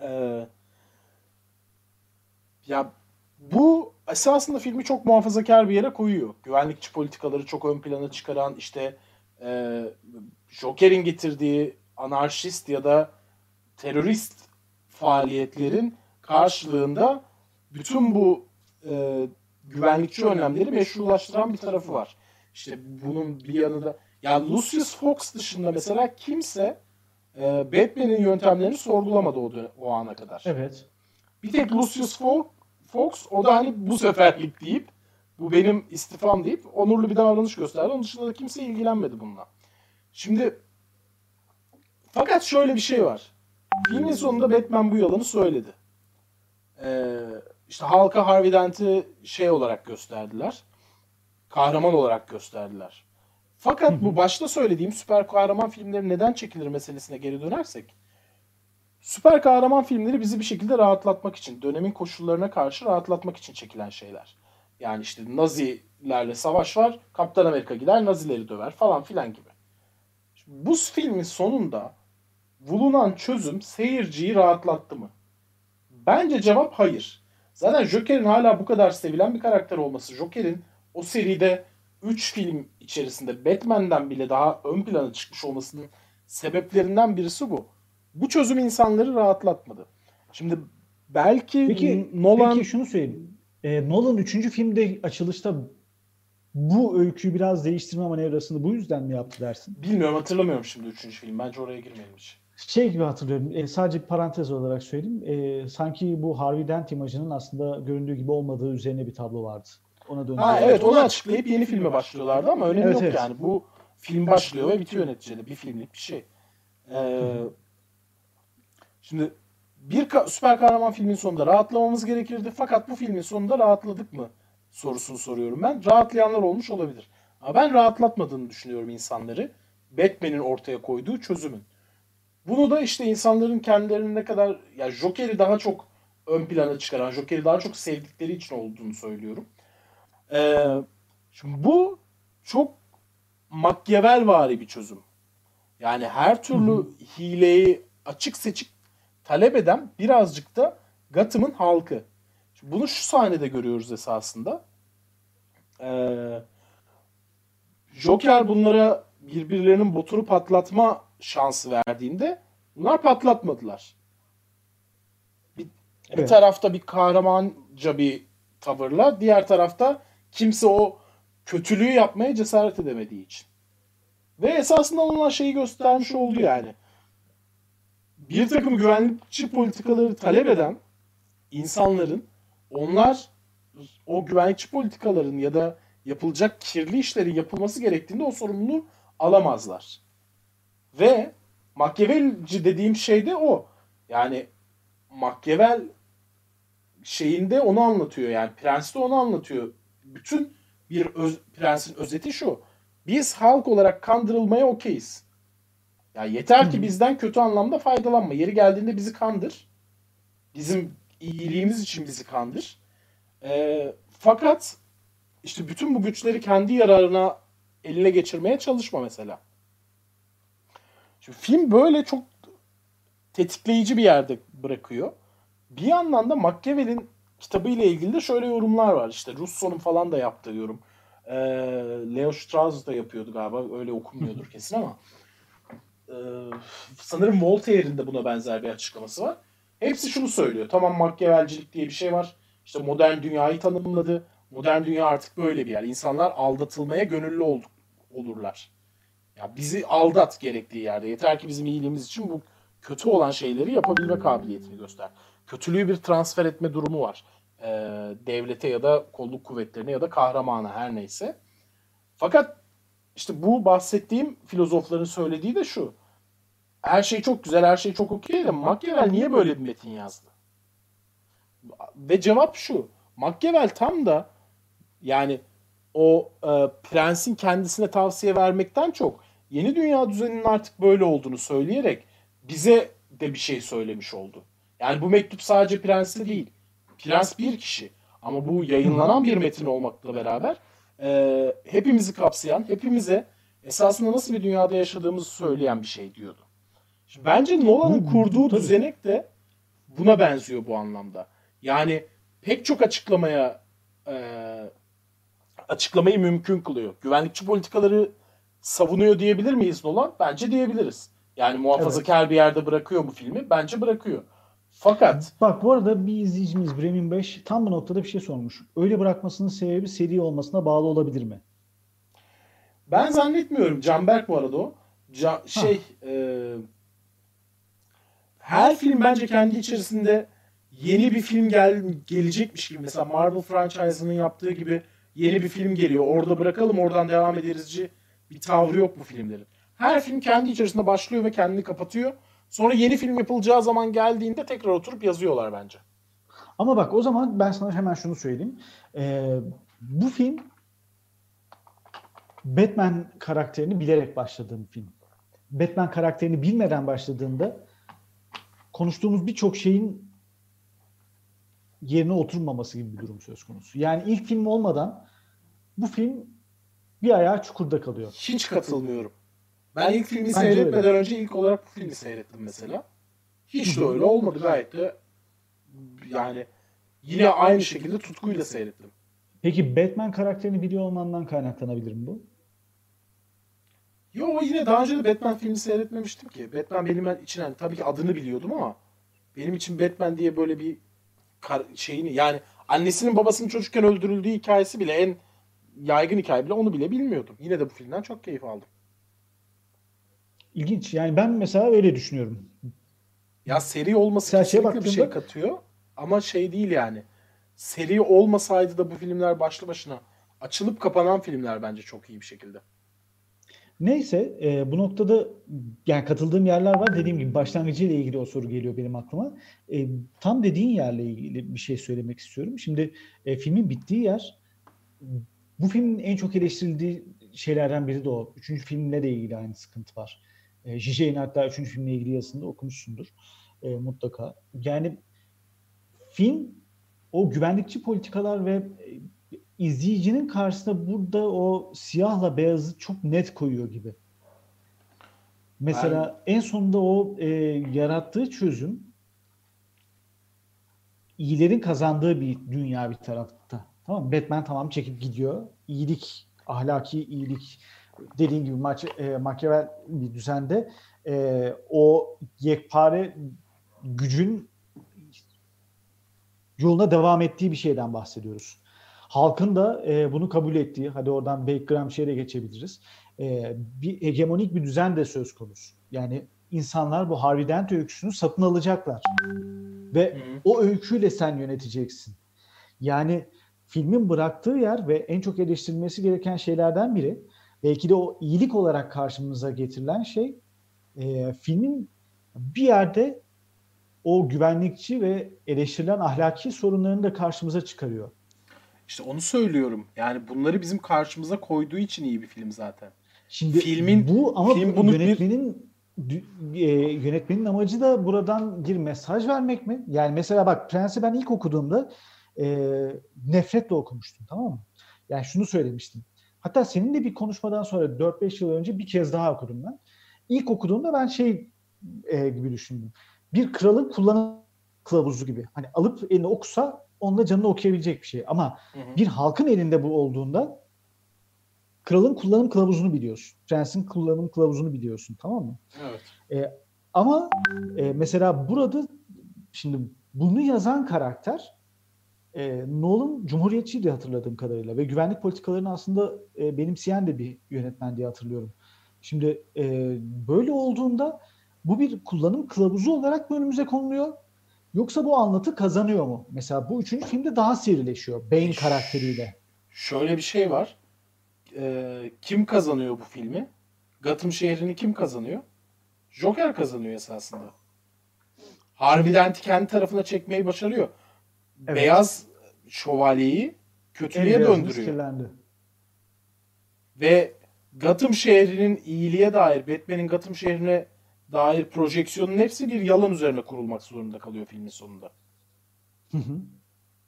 Ee, ya bu esasında filmi çok muhafazakar bir yere koyuyor. Güvenlikçi politikaları çok ön plana çıkaran işte e, Joker'in getirdiği anarşist ya da terörist faaliyetlerin karşılığında bütün bu e, güvenlikçi önlemleri meşrulaştıran bir tarafı var. İşte bunun bir yanı da yani Lucius Fox dışında mesela kimse e, Batman'in yöntemlerini sorgulamadı o, o ana kadar. Evet. Bir tek Lucius Fox Fox o da hani bu seferlik deyip bu benim istifam deyip onurlu bir davranış gösterdi. Onun dışında da kimse ilgilenmedi bununla. Şimdi fakat şöyle bir şey var. Filmin sonunda Batman bu yalanı söyledi. Ee, işte halka Harvey Dent'i şey olarak gösterdiler. Kahraman olarak gösterdiler. Fakat bu başta söylediğim süper kahraman filmleri neden çekilir meselesine geri dönersek Süper kahraman filmleri bizi bir şekilde rahatlatmak için, dönemin koşullarına karşı rahatlatmak için çekilen şeyler. Yani işte Nazilerle savaş var, Kaptan Amerika gider Nazileri döver falan filan gibi. Şimdi bu filmin sonunda bulunan çözüm seyirciyi rahatlattı mı? Bence cevap hayır. Zaten Joker'in hala bu kadar sevilen bir karakter olması, Joker'in o seride 3 film içerisinde Batman'den bile daha ön plana çıkmış olmasının sebeplerinden birisi bu bu çözüm insanları rahatlatmadı. Şimdi belki peki, Nolan... Peki şunu söyleyeyim. E, Nolan 3. filmde açılışta bu öyküyü biraz değiştirme manevrasını bu yüzden mi yaptı dersin? Bilmiyorum hatırlamıyorum şimdi üçüncü film. Bence oraya girmeyelim hiç. Şey gibi hatırlıyorum. E, sadece bir parantez olarak söyleyeyim. E, sanki bu Harvey Dent imajının aslında göründüğü gibi olmadığı üzerine bir tablo vardı. Ona döndü. Ha evet onu açıklayıp yeni filme başlıyorlardı ama önemi Evet, yok evet. yani. Bu film başlıyor ve bitiyor neticede. Bir filmlik bir şey. Ee, şimdi bir ka- süper kahraman filmin sonunda rahatlamamız gerekirdi. Fakat bu filmin sonunda rahatladık mı? Sorusunu soruyorum ben. Rahatlayanlar olmuş olabilir. Ama ben rahatlatmadığını düşünüyorum insanları. Batman'in ortaya koyduğu çözümün. Bunu da işte insanların kendilerini ne kadar ya Joker'i daha çok ön plana çıkaran, Joker'i daha çok sevdikleri için olduğunu söylüyorum. Ee, şimdi bu çok Machiavelvari bir çözüm. Yani her türlü hileyi açık seçik talep eden birazcık da Gotham'ın halkı. Şimdi bunu şu sahnede görüyoruz esasında. Ee, Joker bunlara birbirlerinin botunu patlatma şansı verdiğinde bunlar patlatmadılar. Bir, bir Evet. tarafta bir kahramanca bir tavırla, diğer tarafta kimse o kötülüğü yapmaya cesaret edemediği için. Ve esasında onlar şeyi göstermiş oldu yani. Bir takım güvenlikçi politikaları talep eden insanların onlar o güvenlikçi politikaların ya da yapılacak kirli işlerin yapılması gerektiğinde o sorumluluğu alamazlar. Ve Machiavellici dediğim şey de o. Yani Machiavelli şeyinde onu anlatıyor yani Prens de onu anlatıyor. Bütün bir öz, prensin özeti şu. Biz halk olarak kandırılmaya okeyiz. Ya yeter ki bizden kötü anlamda faydalanma. Yeri geldiğinde bizi kandır. Bizim iyiliğimiz için bizi kandır. Ee, fakat işte bütün bu güçleri kendi yararına eline geçirmeye çalışma mesela. Şimdi film böyle çok tetikleyici bir yerde bırakıyor. Bir yandan da Machiavelli'nin kitabı ile ilgili de şöyle yorumlar var. İşte Russo'nun falan da yaptığı yorum. Ee, Leo Strauss da yapıyordu galiba. Öyle okunmuyordur kesin ama. Ee, sanırım Voltaire'in de buna benzer bir açıklaması var. Hepsi şunu söylüyor. Tamam Machiavelcilik diye bir şey var. İşte modern dünyayı tanımladı. Modern dünya artık böyle bir yer. İnsanlar aldatılmaya gönüllü olduk, olurlar. Ya bizi aldat gerektiği yerde. Yeter ki bizim iyiliğimiz için bu kötü olan şeyleri yapabilme kabiliyetini göster. Kötülüğü bir transfer etme durumu var. Ee, devlete ya da kolluk kuvvetlerine ya da kahramana her neyse. Fakat işte bu bahsettiğim filozofların söylediği de şu. Her şey çok güzel, her şey çok okey de Machiavelli niye böyle bir metin yazdı? Ve cevap şu. Machiavelli tam da yani o e, prensin kendisine tavsiye vermekten çok yeni dünya düzeninin artık böyle olduğunu söyleyerek bize de bir şey söylemiş oldu. Yani bu mektup sadece prense değil. Prens bir kişi. Ama bu yayınlanan bir metin olmakla beraber e, hepimizi kapsayan, hepimize esasında nasıl bir dünyada yaşadığımızı söyleyen bir şey diyordu. Şimdi bence Nolan'ın Bu- kurduğu tabii. düzenek de buna benziyor bu anlamda. Yani pek çok açıklamaya e, açıklamayı mümkün kılıyor. Güvenlikçi politikaları savunuyor diyebilir miyiz Nolan? Bence diyebiliriz. Yani muhafazakar bir yerde bırakıyor mu filmi? Bence bırakıyor. Fakat Bak bu arada bir izleyicimiz Bremin 5 tam bu noktada bir şey sormuş. Öyle bırakmasının sebebi seri olmasına bağlı olabilir mi? ben zannetmiyorum. Canberk bu arada o. Ca- şey e, her film bence kendi içerisinde yeni bir film gel gelecekmiş gibi. Mesela Marvel franchise'ının yaptığı gibi yeni bir film geliyor. Orada bırakalım oradan devam ederizci bir tavrı yok bu filmlerin. Her film kendi içerisinde başlıyor ve kendini kapatıyor. Sonra yeni film yapılacağı zaman geldiğinde tekrar oturup yazıyorlar bence. Ama bak o zaman ben sana hemen şunu söyleyeyim. Ee, bu film Batman karakterini bilerek başladığım film. Batman karakterini bilmeden başladığında konuştuğumuz birçok şeyin yerine oturmaması gibi bir durum söz konusu. Yani ilk film olmadan bu film bir ayağı çukurda kalıyor. Hiç katılmıyorum. Ben ilk filmi Bence seyretmeden öyle. önce ilk olarak bu filmi seyrettim mesela. Hiç de öyle olmadı gayet de yani yine aynı şekilde tutkuyla seyrettim. Peki Batman karakterini biliyor olmandan kaynaklanabilir mi bu? Yo yine daha önce de Batman filmi seyretmemiştim ki. Batman benim için hani tabii ki adını biliyordum ama benim için Batman diye böyle bir şeyini yani annesinin babasının çocukken öldürüldüğü hikayesi bile en yaygın hikaye bile onu bile bilmiyordum. Yine de bu filmden çok keyif aldım. İlginç. Yani ben mesela öyle düşünüyorum. Ya seri olması Sen kesinlikle bir şey katıyor. Ama şey değil yani. Seri olmasaydı da bu filmler başlı başına açılıp kapanan filmler bence çok iyi bir şekilde. Neyse e, bu noktada yani katıldığım yerler var. Dediğim gibi başlangıcıyla ilgili o soru geliyor benim aklıma. E, tam dediğin yerle ilgili bir şey söylemek istiyorum. Şimdi e, filmin bittiği yer bu filmin en çok eleştirildiği şeylerden biri de o. Üçüncü filmle de ilgili aynı sıkıntı var. E, hatta üçüncü filmle ilgili yazısında okumuşsundur e, mutlaka. Yani film o güvenlikçi politikalar ve e, izleyicinin karşısına burada o siyahla beyazı çok net koyuyor gibi. Mesela en sonunda o e, yarattığı çözüm iyilerin kazandığı bir dünya bir tarafta. Tamam? Batman tamam çekip gidiyor. İyilik, ahlaki iyilik dediğin gibi maç, e, Machiavelli bir düzende e, o yekpare gücün yoluna devam ettiği bir şeyden bahsediyoruz. Halkın da e, bunu kabul ettiği, hadi oradan Baker de geçebiliriz. E, bir hegemonik bir düzen de söz konusu. Yani insanlar bu Harvey Dent öyküsünü satın alacaklar. Ve Hı hı. o öyküyle sen yöneteceksin. Yani filmin bıraktığı yer ve en çok eleştirilmesi gereken şeylerden biri, belki de o iyilik olarak karşımıza getirilen şey, e, filmin bir yerde o güvenlikçi ve eleştirilen ahlaki sorunlarını da karşımıza çıkarıyor. İşte onu söylüyorum. Yani bunları bizim karşımıza koyduğu için iyi bir film zaten. Şimdi Filmin- bu ama film bu bunu bir- yönetmenin dü- e, yönetmenin amacı da buradan bir mesaj vermek mi? Yani mesela bak Prens'i ben ilk okuduğumda e, nefretle okumuştum tamam mı? Yani şunu söylemiştim. Hatta seninle bir konuşmadan sonra 4-5 yıl önce bir kez daha okudum ben. İlk okuduğumda ben şey e, gibi düşündüm. Bir kralın kullanım kılavuzu gibi. Hani alıp eline okusa onunla canını okuyabilecek bir şey. Ama Hı hı. bir halkın elinde bu olduğunda kralın kullanım kılavuzunu biliyorsun. Prensin kullanım kılavuzunu biliyorsun tamam mı? Evet. Ama e, mesela burada şimdi bunu yazan karakter e, Nolan Cumhuriyetçiydi hatırladığım kadarıyla ve güvenlik politikalarını aslında e, benimseyen de bir yönetmen diye hatırlıyorum. Şimdi e, böyle olduğunda bu bir kullanım kılavuzu olarak mı önümüze konuluyor? Yoksa bu anlatı kazanıyor mu? Mesela bu üçüncü filmde daha sivrileşiyor Bane karakteriyle. Şöyle bir şey var. Ee, kim kazanıyor bu filmi? Gotham şehrini kim kazanıyor? Joker kazanıyor esasında. Dent'i kendi tarafına çekmeyi başarıyor. Evet. Beyaz şövalyeyi kötülüğe beyazımız döndürüyor. kirlendi. Ve Gotham şehrinin iyiliğe dair, Batman'in Gotham şehrine dair projeksiyonun hepsi bir yalan üzerine kurulmak zorunda kalıyor filmin sonunda. Hı hı.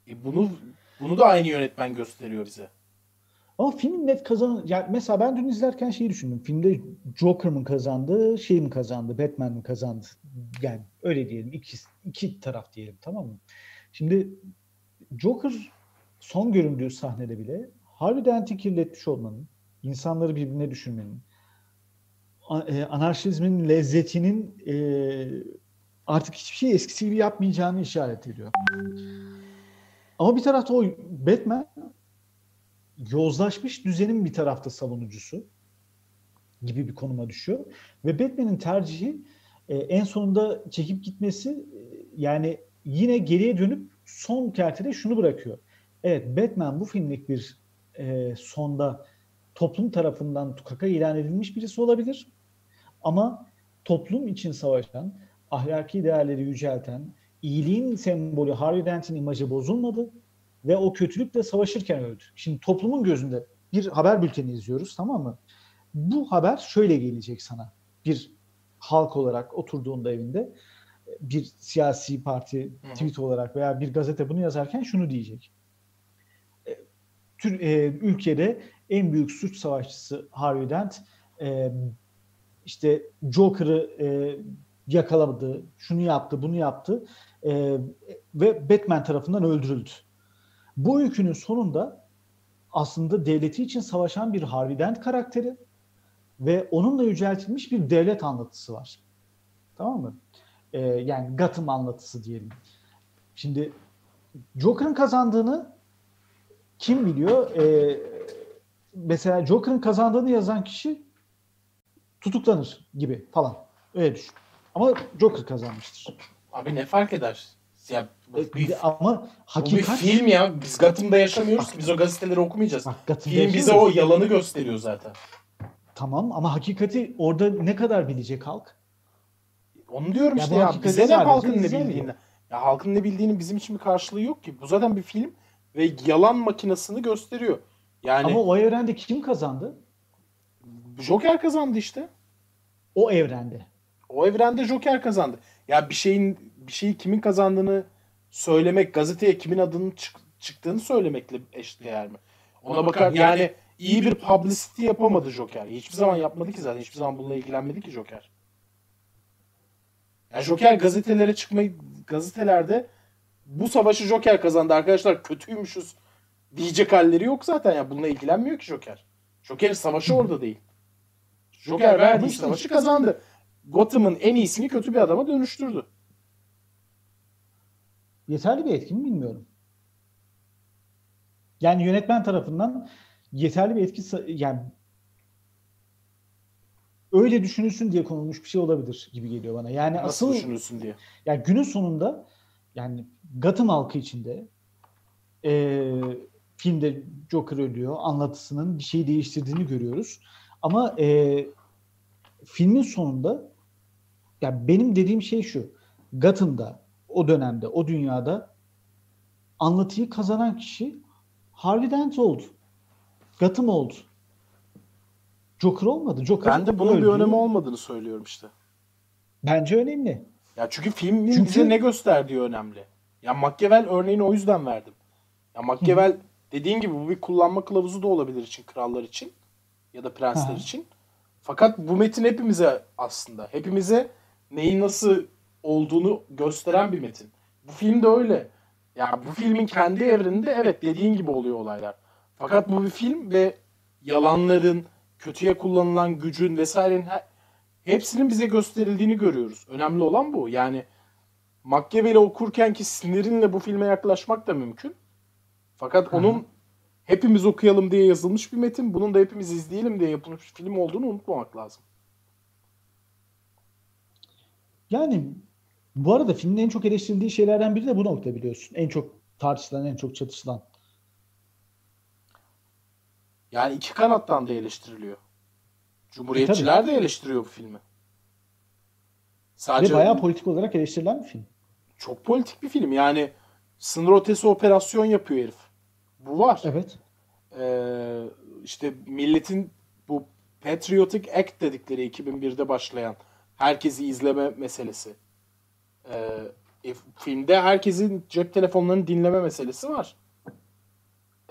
E bunu bunu da aynı yönetmen gösteriyor bize. Ama film net kazan yani mesela ben dün izlerken şeyi düşündüm. Filmde Joker mı kazandı, şey mi kazandı, Batman mi kazandı? Yani öyle diyelim. iki, iki taraf diyelim tamam mı? Şimdi Joker son göründüğü sahnede bile Harvey Dent'i kirletmiş olmanın, insanları birbirine düşürmenin, e, anarşizmin lezzetinin e, artık hiçbir şey eskisi gibi yapmayacağını işaret ediyor. Ama bir tarafta o Batman yozlaşmış düzenin bir tarafta savunucusu gibi bir konuma düşüyor. Ve Batman'in tercihi e, en sonunda çekip gitmesi yani yine geriye dönüp son kertede şunu bırakıyor. Evet Batman bu filmlik bir e, sonda toplum tarafından tukaka ilan edilmiş birisi olabilir. Ama toplum için savaşan, ahlaki değerleri yücelten, iyiliğin sembolü Harvey Dent'in imajı bozulmadı ve o kötülükle savaşırken öldü. Şimdi toplumun gözünde bir haber bülteni izliyoruz tamam mı? Bu haber şöyle gelecek sana. Bir halk olarak oturduğunda evinde bir siyasi parti tweet olarak veya bir gazete bunu yazarken şunu diyecek. E, Tür, e, ülkede en büyük suç savaşçısı Harvey Dent e, işte Joker'ı e, yakaladı, şunu yaptı, bunu yaptı e, ve Batman tarafından öldürüldü. Bu öykünün sonunda aslında devleti için savaşan bir Harvey Dent karakteri ve onunla yüceltilmiş bir devlet anlatısı var. Tamam mı? Ee, yani Gotham anlatısı diyelim. Şimdi Joker'ın kazandığını kim biliyor? Ee, mesela Joker'ın kazandığını yazan kişi tutuklanır gibi falan. Öyle düşün. Ama Joker kazanmıştır. Abi ne fark eder? Ya, E, bir, ama bu bir hakikat film ya. Biz Gotham'da yaşamıyoruz ki. Biz o gazeteleri okumayacağız. Bak, Gotham'da Film bize o yalanı gösteriyor zaten. Tamam ama hakikati orada ne kadar bilecek halk? Onu diyorum Ya işte ya. Bize ne halkın ne bildiğini. Ya halkın ne bildiğinin bizim için bir karşılığı yok ki. Bu zaten bir film ve yalan makinasını gösteriyor. Yani Ama o evrende kim kazandı? Joker kazandı işte. O evrende. O evrende Joker kazandı. Ya bir şeyin bir şeyi kimin kazandığını söylemek, gazeteye kimin adının çık- çıktığını söylemekle eşdeğer mi? Ona bakar yani iyi bir publicity yapamadı Joker. Hiçbir zaman yapmadı ki zaten. Hiçbir zaman bununla ilgilenmedi ki Joker. Ya Joker gazetelere çıkmayı gazetelerde bu savaşı Joker kazandı arkadaşlar kötüymüşüz diyecek halleri yok zaten ya. Bununla ilgilenmiyor ki Joker. Joker'in savaşı orada değil. Joker verdiği savaşı kazandı. Gotham'ın en iyisini kötü bir adama dönüştürdü. Yeterli bir etki mi bilmiyorum. Yani yönetmen tarafından yeterli bir etki sa- yani öyle düşünülsün diye konulmuş bir şey olabilir gibi geliyor bana. Yani Nasıl asıl düşünürsün diye. yani günün sonunda yani Gotham halkı içinde eee, filmde Joker ölüyor. Anlatısının bir şeyi değiştirdiğini görüyoruz. Ama eee, filmin sonunda ya benim dediğim şey şu. Gotham'da o dönemde, o dünyada anlatıyı kazanan kişi Harvey Dent oldu. Gotham oldu. Joker olmadı. Joker Ben de bunun bir öldü. önemi olmadığını söylüyorum işte. Bence önemli. Ya çünkü filmin Çünkü- bize ne gösterdiği önemli. Ya Machiavelli örneğini o yüzden verdim. Ya Machiavelli dediğin gibi bu bir kullanma kılavuzu da olabilir için krallar için ya da prensler Hı. için. Fakat bu metin hepimize aslında hepimize neyin nasıl olduğunu gösteren bir metin. Bu film de öyle. Ya bu filmin kendi evreninde evet dediğin gibi oluyor olaylar. Fakat bu bir film ve yalanların, kötüye kullanılan gücün vesairenin her- hepsinin bize gösterildiğini görüyoruz. Önemli olan bu. Yani Machiavelli okurken ki sinirinle bu filme yaklaşmak da mümkün. Fakat hı. onun hepimiz okuyalım diye yazılmış bir metin. Bunun da hepimiz izleyelim diye yapılmış bir film olduğunu unutmamak lazım. Yani bu arada filmin en çok eleştirildiği şeylerden biri de bu nokta biliyorsun. En çok tartışılan, en çok çatışılan. Yani iki kanattan da eleştiriliyor. Cumhuriyetçiler de eleştiriyor bu filmi. Ve Sadece bayağı politik olarak eleştirilen bir film. çok politik bir film. Yani sınır ötesi operasyon yapıyor herif. Bu var. Evet. Ee, işte milletin bu Patriotic Act dedikleri 2001'de başlayan herkesi izleme meselesi. Ee, e, filmde herkesin cep telefonlarını dinleme meselesi var.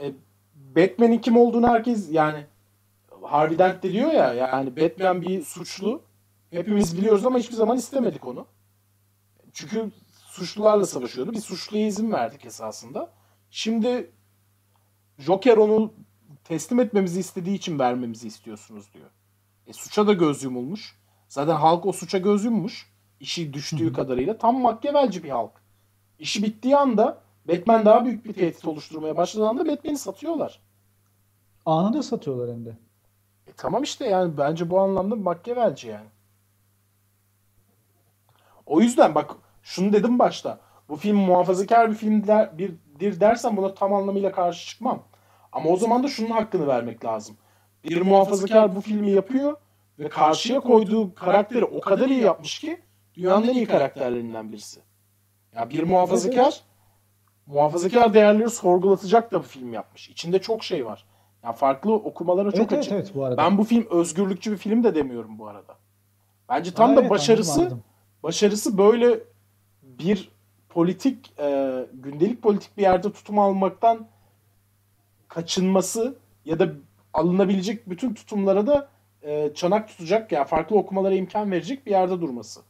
Ee, Batman'in kim olduğunu herkes yani Harvey Dent de diyor ya yani Batman bir suçlu. Hepimiz biliyoruz ama hiçbir zaman istemedik onu. Çünkü suçlularla savaşıyordu. Bir suçluya izin verdik esasında. Şimdi Joker onu teslim etmemizi istediği için vermemizi istiyorsunuz diyor. E, suça da göz yumulmuş. Zaten halk o suça göz yummuş. İşi düştüğü kadarıyla. Tam Machiavelci bir halk. İşi bittiği anda Batman daha büyük bir tehdit oluşturmaya başladığı anda Batman'i satıyorlar. Anında satıyorlar hem de. E, tamam işte yani bence bu anlamda Machiavelci yani. O yüzden bak şunu dedim başta. Bu film muhafazakar bir film der, birdir dersen buna tam anlamıyla karşı çıkmam. Ama o zaman da şunun hakkını vermek lazım. Bir muhafazakar bu filmi yapıyor ve karşıya koyduğu karakteri o kadar iyi yapmış ki dünyanın en iyi karakterlerinden birisi. Ya bir muhafazakar muhafazakar değerleri sorgulatacak da bir film yapmış. İçinde çok şey var. Ya farklı okumalara çok Evet evet açık. evet bu arada. Ben bu film özgürlükçü bir film de demiyorum bu arada. Bence tam Aa, da evet, başarısı anladım, anladım. başarısı böyle bir politik e, gündelik politik bir yerde tutum almaktan kaçınması ya da alınabilecek bütün tutumlara da e, çanak tutacak ya farklı okumalara imkan verecek bir yerde durması.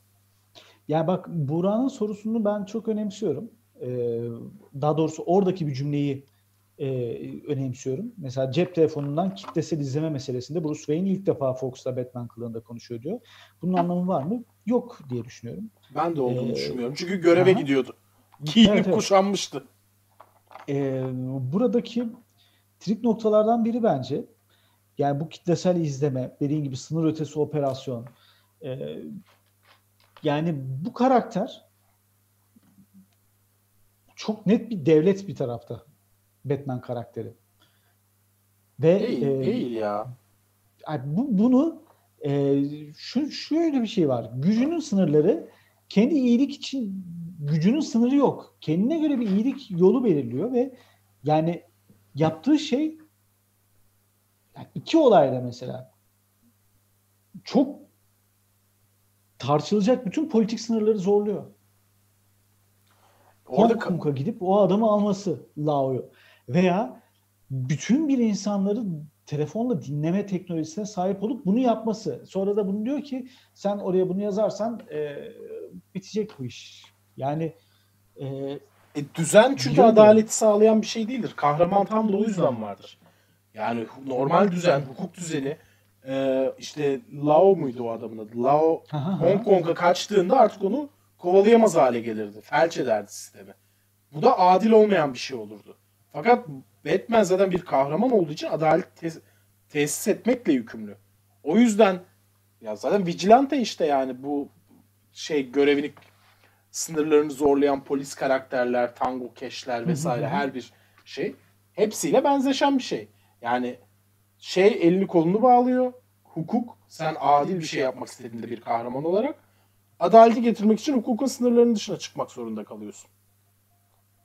Ya bak Buğra'nın sorusunu ben çok önemsiyorum. Ee, daha doğrusu oradaki bir cümleyi e, önemsiyorum. Mesela cep telefonundan kitlesel izleme meselesinde Bruce Wayne ilk defa Fox'ta Batman kılığında konuşuyor diyor. Bunun anlamı var mı? Yok diye düşünüyorum. Ben de olduğunu Ee, düşünmüyorum. Çünkü göreve aha. gidiyordu. Giyinip Evet, evet. kuşanmıştı. Ee, buradaki trik noktalardan biri bence yani bu kitlesel izleme, dediğin gibi sınır ötesi operasyon. E, yani bu karakter çok net bir devlet bir tarafta. Batman karakteri. Ve değil, e, değil ya. Bu, bunu e, şu şöyle bir şey var. Gücünün sınırları kendi iyilik için gücünün sınırı yok. Kendine göre bir iyilik yolu belirliyor ve yani yaptığı şey yani iki olayda mesela çok tartışılacak bütün politik sınırları zorluyor. Orada Hong Kong'a gidip o adamı alması Lao'yu veya bütün bir insanları telefonla dinleme teknolojisine sahip olup bunu yapması. Sonra da bunu diyor ki sen oraya bunu yazarsan e, bitecek bu iş. Yani e, e, düzen çünkü adaleti sağlayan bir şey değildir. Kahraman tam da o yüzden vardır. Yani normal düzen, hukuk düzeni e, işte Lao muydu o adamın adı? Lao Hong Kong'a kaçtığında artık onu kovalayamaz hale gelirdi. Felç ederdi sistemi. Bu da adil olmayan bir şey olurdu. Fakat Batman zaten bir kahraman olduğu için adalet tes- tesis etmekle yükümlü. O yüzden ya zaten vigilante işte yani bu şey görevini sınırlarını zorlayan polis karakterler, tango keşler vesaire her bir şey hepsiyle benzeşen bir şey. Yani şey elini kolunu bağlıyor. Hukuk sen adil bir şey yapmak istediğinde bir kahraman olarak adaleti getirmek için hukukun sınırlarının dışına çıkmak zorunda kalıyorsun.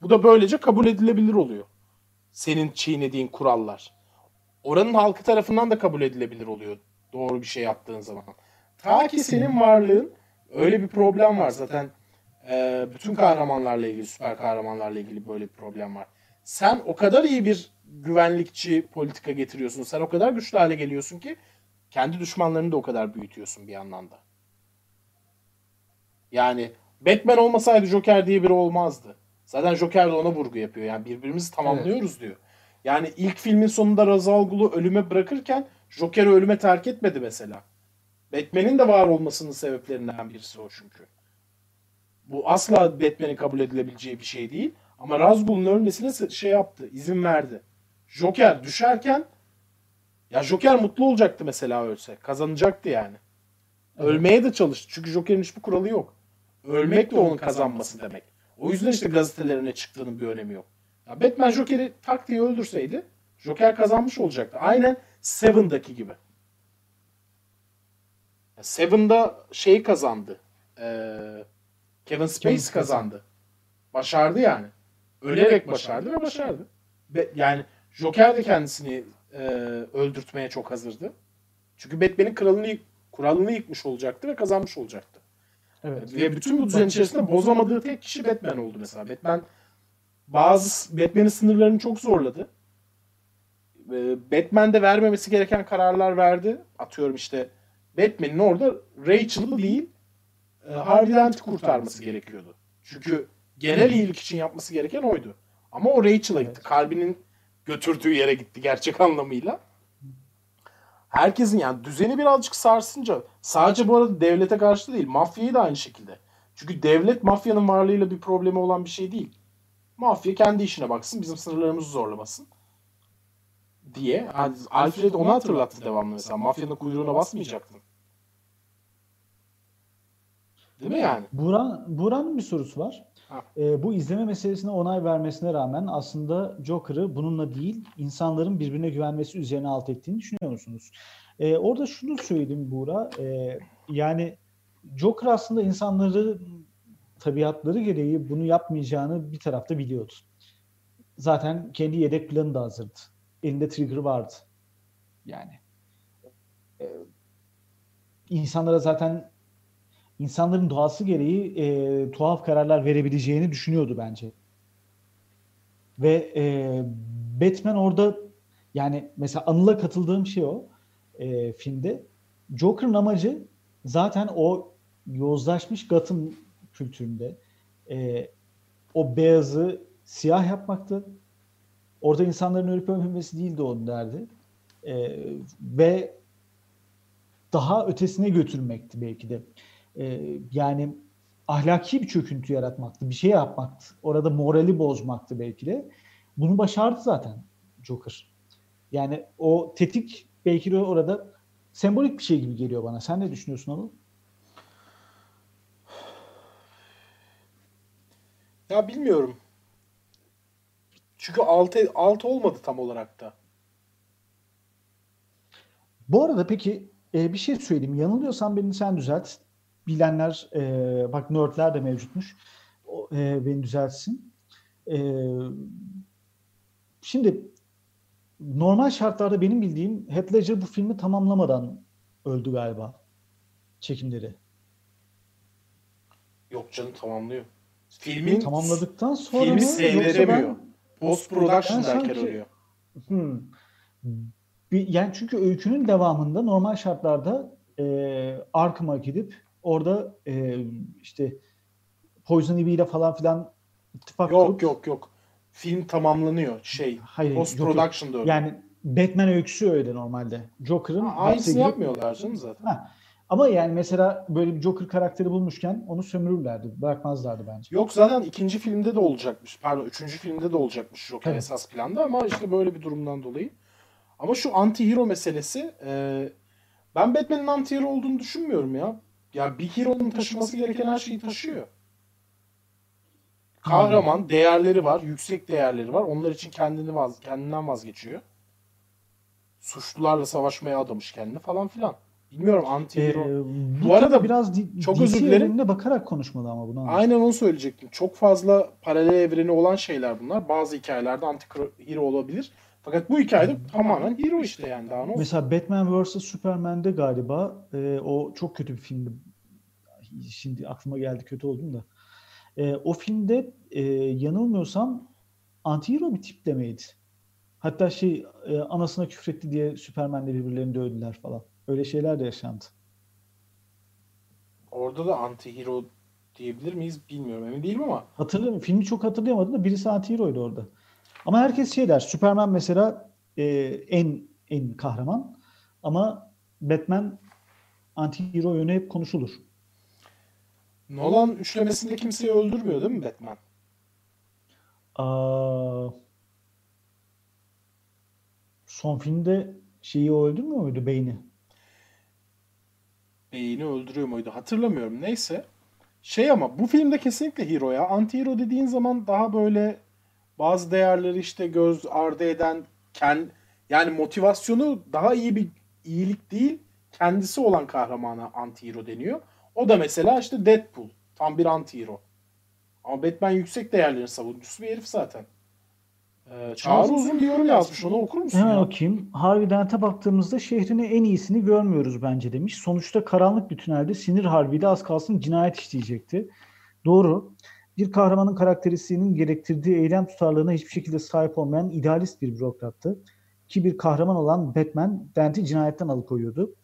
Bu da böylece kabul edilebilir oluyor. Senin çiğnediğin kurallar. Oranın halkı tarafından da kabul edilebilir oluyor. Doğru bir şey yaptığın zaman. Ta ki senin varlığın öyle bir problem var zaten. E, bütün kahramanlarla ilgili, süper kahramanlarla ilgili böyle bir problem var. Sen o kadar iyi bir güvenlikçi politika getiriyorsun. Sen o kadar güçlü hale geliyorsun ki kendi düşmanlarını da o kadar büyütüyorsun bir yandan da. Yani Batman olmasaydı Joker diye biri olmazdı. Zaten Joker de ona vurgu yapıyor. Yani birbirimizi tamamlıyoruz evet. diyor. Yani ilk filmin sonunda Ra's al Ghul'u ölüme bırakırken Joker'i ölüme terk etmedi mesela. Batman'in de var olmasının sebeplerinden birisi o çünkü. Bu asla Batman'in kabul edilebileceği bir şey değil. Ama Ra's Ghul'un ölmesine şey yaptı, izin verdi. Joker düşerken ya Joker mutlu olacaktı mesela ölse. Kazanacaktı yani. Evet. Ölmeye de çalıştı. Çünkü Joker'in hiçbir kuralı yok. Ölmek de onun kazanması demek. O yüzden işte gazetelerine çıktığının bir önemi yok. Ya Batman Joker'i tak diye öldürseydi Joker kazanmış olacaktı. Aynen Seven'daki gibi. Seven'da şey kazandı. Ee, Kevin Spacey kazandı. Başardı yani. Ölerek başardı ve başardı. Be, yani Joker de kendisini e, öldürtmeye çok hazırdı. Çünkü Batman'in kralını, kuralını yıkmış olacaktı ve kazanmış olacaktı. Evet. Ve bütün bu düzen içerisinde bozamadığı tek kişi Batman oldu mesela. Batman bazı Batman'in sınırlarını çok zorladı. Batman de vermemesi gereken kararlar verdi. Atıyorum işte Batman'in orada Rachel'ı değil e, Harvey Dent'i kurtarması gerekiyordu. Çünkü genel iyilik için yapması gereken oydu. Ama o Rachel'a gitti. Kalbinin götürdüğü yere gitti gerçek anlamıyla. Herkesin yani düzeni birazcık sarsınca sadece bu arada devlete karşı değil mafyayı da aynı şekilde. Çünkü devlet mafyanın varlığıyla bir problemi olan bir şey değil. Mafya kendi işine baksın bizim sınırlarımızı zorlamasın diye. Alfred onu hatırlattı devamlı mesela. Mafyanın kuyruğuna basmayacaktın. Değil mi yani? Buran, Buran'ın bir sorusu var. E, bu izleme meselesine onay vermesine rağmen aslında Joker'ı bununla değil insanların birbirine güvenmesi üzerine alt ettiğini düşünüyor musunuz? E, orada şunu söyledim Buğra. E, yani Joker aslında insanları tabiatları gereği bunu yapmayacağını bir tarafta biliyordu. Zaten kendi yedek planı da hazırdı. Elinde trigger vardı. Yani e, insanlara zaten insanların doğası gereği e, tuhaf kararlar verebileceğini düşünüyordu bence. Ve e, Batman orada yani mesela Anıl'a katıldığım şey o e, filmde. Joker'ın amacı zaten o yozlaşmış Gotham kültüründe e, o beyazı siyah yapmaktı. Orada insanların ölüp ölmemesi değildi onun derdi. E, ve daha ötesine götürmekti belki de e, yani ahlaki bir çöküntü yaratmaktı. Bir şey yapmaktı. Orada morali bozmaktı belki de. Bunu başardı zaten Joker. Yani o tetik belki de orada sembolik bir şey gibi geliyor bana. Sen ne düşünüyorsun Anıl? Ya bilmiyorum. Çünkü 6 6 olmadı tam olarak da. Bu arada peki e, bir şey söyleyeyim. Yanılıyorsam beni sen düzelt. Bilenler, e, bak nerdler de mevcutmuş. O, e, beni düzeltsin. E, şimdi normal şartlarda benim bildiğim Heath Ledger bu filmi tamamlamadan öldü galiba. Çekimleri. Yok canım tamamlıyor. Filmin Tamamladıktan sonra filmi seyredemiyor. Post production Ben derken sanki- ölüyor. Hmm. Bir, yani çünkü öykünün devamında normal şartlarda e, Arkham'a gidip orada e, işte Poison Ivy ile falan filan ittifak Yok kurup yok yok. Film tamamlanıyor şey. hayır Post production'da ölüyor. Yani Batman öyküsü öyle normalde. Joker'ın Ha, aynısını yapmıyorlar canım zaten. Ha. Ama yani mesela böyle bir Joker karakteri bulmuşken onu sömürürlerdi. Bırakmazlardı bence. Yok zaten ikinci filmde de olacakmış. Pardon üçüncü filmde de olacakmış Joker Evet. esas planda ama işte böyle bir durumdan dolayı. Ama şu anti-hero meselesi e, ben Batman'in anti-hero olduğunu düşünmüyorum ya. Ya bir hero'nun taşıması gereken her şeyi taşıyor. Kahraman, değerleri var, yüksek değerleri var. Onlar için kendini vaz, kendinden vazgeçiyor. Suçlularla savaşmaya adamış kendini falan filan. Bilmiyorum anti-hero. Ee, Bu bu arada biraz di- çok DC özür dilerim. bakarak konuşmalı ama bunu anladım. Aynen onu söyleyecektim. Çok fazla paralel evreni olan şeyler bunlar. Bazı hikayelerde anti-hero olabilir. Fakat bu hikayede tamamen hero işte yani daha ne olsun. Mesela Batman vs Superman'de galiba e, o çok kötü bir filmdi. Şimdi aklıma geldi kötü oldum da. E, o filmde e, yanılmıyorsam anti-hero bir tiplemeydi. Hatta şey e, anasına küfretti diye Superman'le birbirlerini dövdüler falan. Öyle şeyler de yaşandı. Orada da anti-hero diyebilir miyiz bilmiyorum emin değilim ama Hatırlıyorum. Filmi çok hatırlayamadım da birisi anti-hero'ydu orada. Ama herkes şey der. Superman mesela e, en en kahraman ama Batman anti-hero yönü hep konuşulur. Nolan üçlemesinde kimseyi öldürmüyor değil mi Batman? Aa, son filmde şeyi o öldürmüyor muydu Beyni? Beyni öldürüyor muydu hatırlamıyorum. Neyse. Şey ama bu filmde kesinlikle hero ya. Anti-hero dediğin zaman daha böyle bazı değerleri işte göz ardı eden kend, yani motivasyonu daha iyi bir iyilik değil kendisi olan kahramana anti-hero deniyor. O da mesela işte Deadpool. Tam bir anti-hero. Ama Batman yüksek değerlerin savunucusu bir herif zaten. Ee, Çağrı uzun bir yorum yazmış. Onu okur musun Hemen ya? bakayım. Harvey Dent'e baktığımızda şehrine en iyisini görmüyoruz bence demiş. Sonuçta karanlık bir tünelde sinir harbiyle az kalsın cinayet işleyecekti. Doğru. Bir kahramanın karakteristiğinin gerektirdiği eylem tutarlılığına hiçbir şekilde sahip olmayan idealist bir bürokrattı. Ki bir kahraman olan Batman Dent'i cinayetten alıkoyuyordu.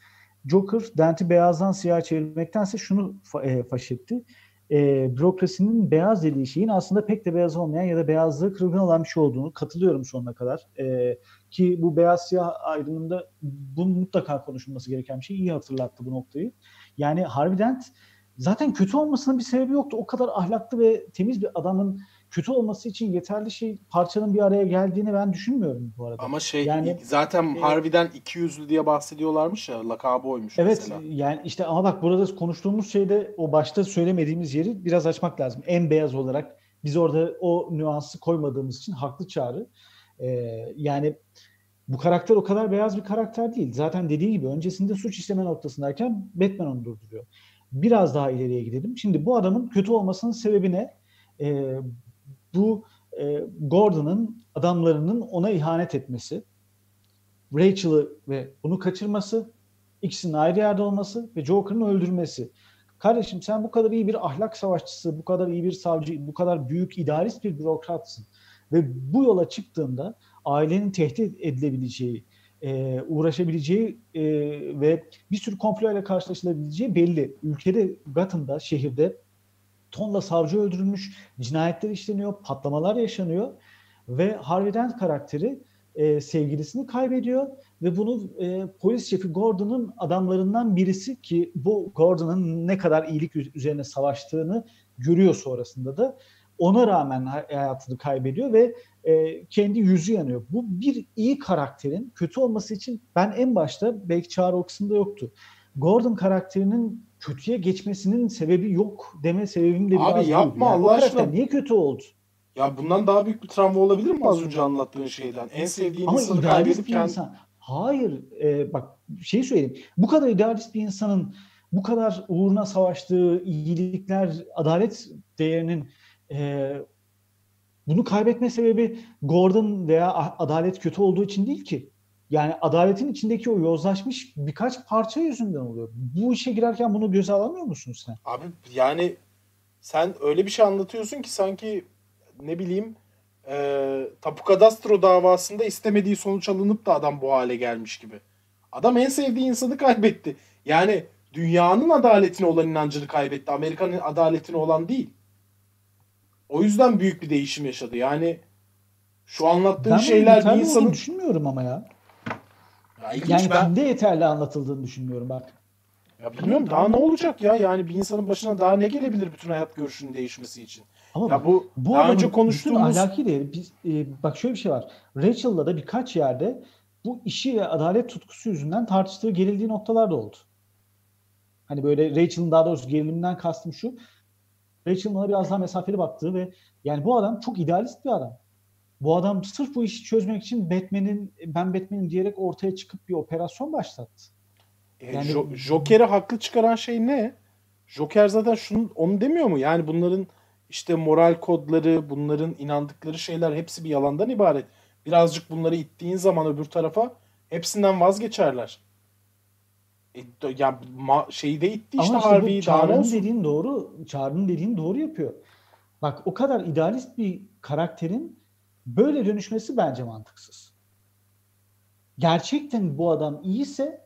Joker Dent'i beyazdan siyah çevirmektense şunu fa- e, faş etti. E, bürokrasinin beyaz dediği şeyin aslında pek de beyaz olmayan ya da beyazlığı kırılgan olan bir şey olduğunu katılıyorum sonuna kadar. E, ki bu beyaz siyah ayrımında bunun mutlaka konuşulması gereken bir şey. İyi hatırlattı bu noktayı. Yani Harvey Dent zaten kötü olmasının bir sebebi yoktu. O kadar ahlaklı ve temiz bir adamın kötü olması için yeterli şey parçanın bir araya geldiğini ben düşünmüyorum bu arada. Ama şey Yani- zaten e, harbiden iki yüzlü diye bahsediyorlarmış ya lakabı oymuş Evet mesela. yani işte ama bak burada konuştuğumuz şeyde o başta söylemediğimiz yeri biraz açmak lazım. En beyaz olarak biz orada o nüansı koymadığımız için haklı çağrı. Ee, yani bu karakter o kadar beyaz bir karakter değil. Zaten dediği gibi öncesinde suç işleme noktasındayken Batman onu durduruyor. Biraz daha ileriye gidelim. Şimdi bu adamın kötü olmasının sebebi ne? Ee, bu e, Gordon'ın adamlarının ona ihanet etmesi, Rachel'ı ve bunu kaçırması, ikisinin ayrı yerde olması ve Joker'ın öldürmesi. Kardeşim sen bu kadar iyi bir ahlak savaşçısı, bu kadar iyi bir savcı, bu kadar büyük idealist bir bürokratsın. Ve bu yola çıktığında ailenin tehdit edilebileceği, e, uğraşabileceği e, ve bir sürü komployla karşılaşılabileceği belli. Ülkede, Gotham'da, şehirde tonla savcı öldürülmüş, cinayetler işleniyor, patlamalar yaşanıyor ve Harvey Dent karakteri e, sevgilisini kaybediyor ve bunu e, polis şefi Gordon'un adamlarından birisi ki bu Gordon'un ne kadar iyilik üzerine savaştığını görüyor sonrasında da ona rağmen hayatını kaybediyor ve e, kendi yüzü yanıyor. Bu bir iyi karakterin kötü olması için ben en başta belki Çağrı o kısımda yoktu. Gordon karakterinin kötüye geçmesinin sebebi yok deme sebebim de biraz Abi yapma yani Allah aşkına. niye kötü oldu? Ya bundan daha büyük bir travma olabilir mi az önce anlattığın şeyden? En sevdiğin Ama insanı kaybedip bir kendi... insan. Hayır, e, bak şey söyleyeyim. Bu kadar idealist bir insanın bu kadar uğruna savaştığı iyilikler, adalet değerinin e, bunu kaybetme sebebi Gordon veya adalet kötü olduğu için değil ki. Yani adaletin içindeki o yozlaşmış birkaç parça yüzünden oluyor. Bu işe girerken bunu göze alamıyor musun sen? Abi yani sen öyle bir şey anlatıyorsun ki sanki ne bileyim e, Tapu Kadastro davasında istemediği sonuç alınıp da adam bu hale gelmiş gibi. Adam en sevdiği insanı kaybetti. Yani dünyanın adaletine olan inancını kaybetti. Amerika'nın adaletine olan değil. O yüzden büyük bir değişim yaşadı. Yani şu anlattığın Ben şeyler bir insanın... düşünmüyorum ama ya. Ya Yani ben... filmde yeterli anlatıldığını düşünmüyorum bak. Ya bilmiyorum daha ne olacak ya? Yani bir insanın başına daha ne gelebilir bütün hayat görüşünün değişmesi için? Ama Ya bu, Bu daha önce konuştuğumuz ahlaki değeri biz, e, bak şöyle bir şey var. Rachel'la da birkaç yerde bu işi ve adalet tutkusu yüzünden tartıştığı gerildiği noktalar da oldu. Hani böyle Rachel'ın daha doğrusu gerilimden kastım şu. Rachel'ın ona biraz daha mesafeli baktığı ve yani bu adam çok idealist bir adam. Bu adam sırf bu işi çözmek için Batman'in ben Batman'im diyerek ortaya çıkıp bir operasyon başlattı. E, Yani- Jo- Joker'i haklı çıkaran şey ne? Joker zaten şunu onu demiyor mu? Yani bunların işte moral kodları, bunların inandıkları şeyler hepsi bir yalandan ibaret. Birazcık bunları ittiğin zaman öbür tarafa hepsinden vazgeçerler. Do- ya ma- şeyi de itti işte Ama işte bu Harvey'i Çağrı'nın dediğin doğru. Çağrı'nın dediğini doğru yapıyor. Bak o kadar idealist bir karakterin böyle dönüşmesi bence mantıksız. Gerçekten bu adam iyiyse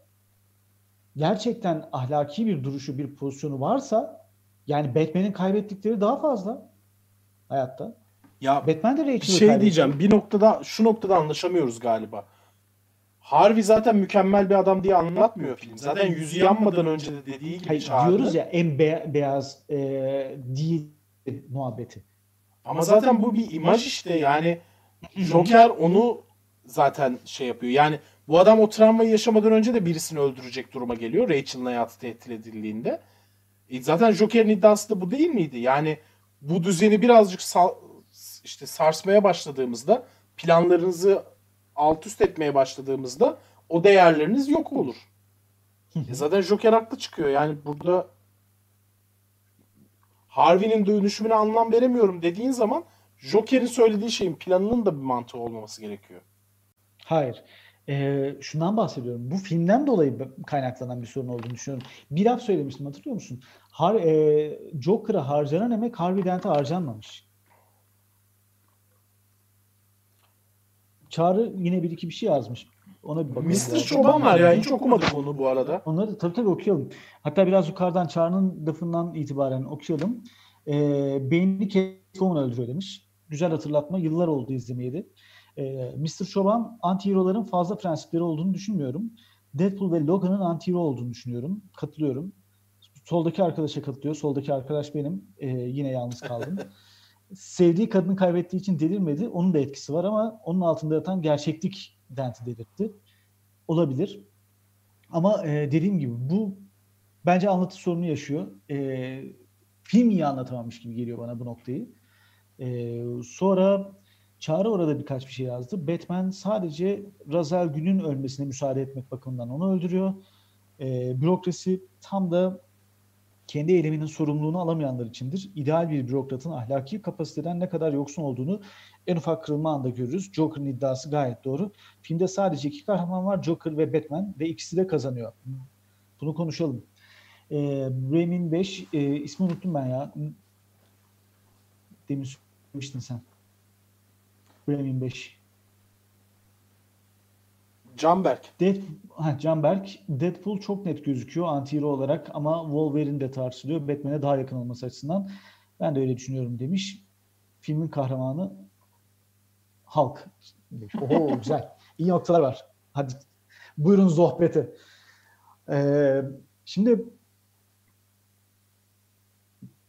gerçekten ahlaki bir duruşu, bir pozisyonu varsa yani Batman'in kaybettikleri daha fazla hayatta. Ya Batman de Rachel'ı şey kaybetti. diyeceğim. Bir noktada şu noktada anlaşamıyoruz galiba. Harvey zaten mükemmel bir adam diye anlatmıyor film. Zaten yüzü yanmadan önce de dediği gibi Hayır, diyoruz ya en be- beyaz e, değil muhabbeti. Ama zaten bu bir imaj işte yani Joker onu zaten şey yapıyor. Yani bu adam o travmayı yaşamadan önce de birisini öldürecek duruma geliyor. Rachel'ın hayatı tehdit edildiğinde. E zaten Joker'in iddiası da bu değil miydi? Yani bu düzeni birazcık sal- işte sarsmaya başladığımızda planlarınızı alt üst etmeye başladığımızda o değerleriniz yok olur. E zaten Joker haklı çıkıyor. Yani burada Harvey'nin dönüşümüne anlam veremiyorum dediğin zaman Joker'in söylediği şeyin planının da bir mantığı olmaması gerekiyor. Hayır. Ee, şundan bahsediyorum. Bu filmden dolayı kaynaklanan bir sorun olduğunu düşünüyorum. Bir laf söylemiştim hatırlıyor musun? Har e, Joker'a harcanan emek Harvey Dent'e harcanmamış. Çağrı yine bir iki bir şey yazmış. Ona bir bakalım. Mr. Çoban var ya hiç okumadık onu bu arada. Onları tabii tabii okuyalım. Hatta biraz yukarıdan Çağrı'nın lafından itibaren okuyalım. Ee, beynini Catwoman öldürüyor demiş. Güzel hatırlatma. Yıllar oldu izlemeyeli. Ee, Mr. Çoban anti-hero'ların fazla prensipleri olduğunu düşünmüyorum. Deadpool ve Logan'ın anti-hero olduğunu düşünüyorum. Katılıyorum. Soldaki arkadaşa katılıyor. Soldaki arkadaş benim. Ee, yine yalnız kaldım. Sevdiği kadını kaybettiği için delirmedi. Onun da etkisi var ama onun altında yatan gerçeklik Dent'i delirtti. Olabilir. Ama e, dediğim gibi bu bence anlatı sorunu yaşıyor. E, film iyi anlatamamış gibi geliyor bana bu noktayı. E, sonra Çağrı orada birkaç bir şey yazdı. Batman sadece Razel Gün'ün ölmesine müsaade etmek bakımından onu öldürüyor. E, bürokrasi tam da kendi eyleminin sorumluluğunu alamayanlar içindir. İdeal bir bürokratın ahlaki kapasiteden ne kadar yoksun olduğunu en ufak kırılma anda görürüz. Joker'ın iddiası gayet doğru. Filmde sadece iki kahraman var. Joker ve Batman ve ikisi de kazanıyor. Bunu konuşalım. E, Bremen 5 e, ismi unuttum ben ya. Demin söylemiştin sen. Bremen 5. Canberk. Dead, ha, Canberk, Deadpool çok net gözüküyor anti-hero olarak ama Wolverine de tartışılıyor. Batman'e daha yakın olması açısından. Ben de öyle düşünüyorum demiş. Filmin kahramanı Hulk. Demiş. Oho güzel. İyi noktalar var. Hadi buyurun sohbete. Ee, şimdi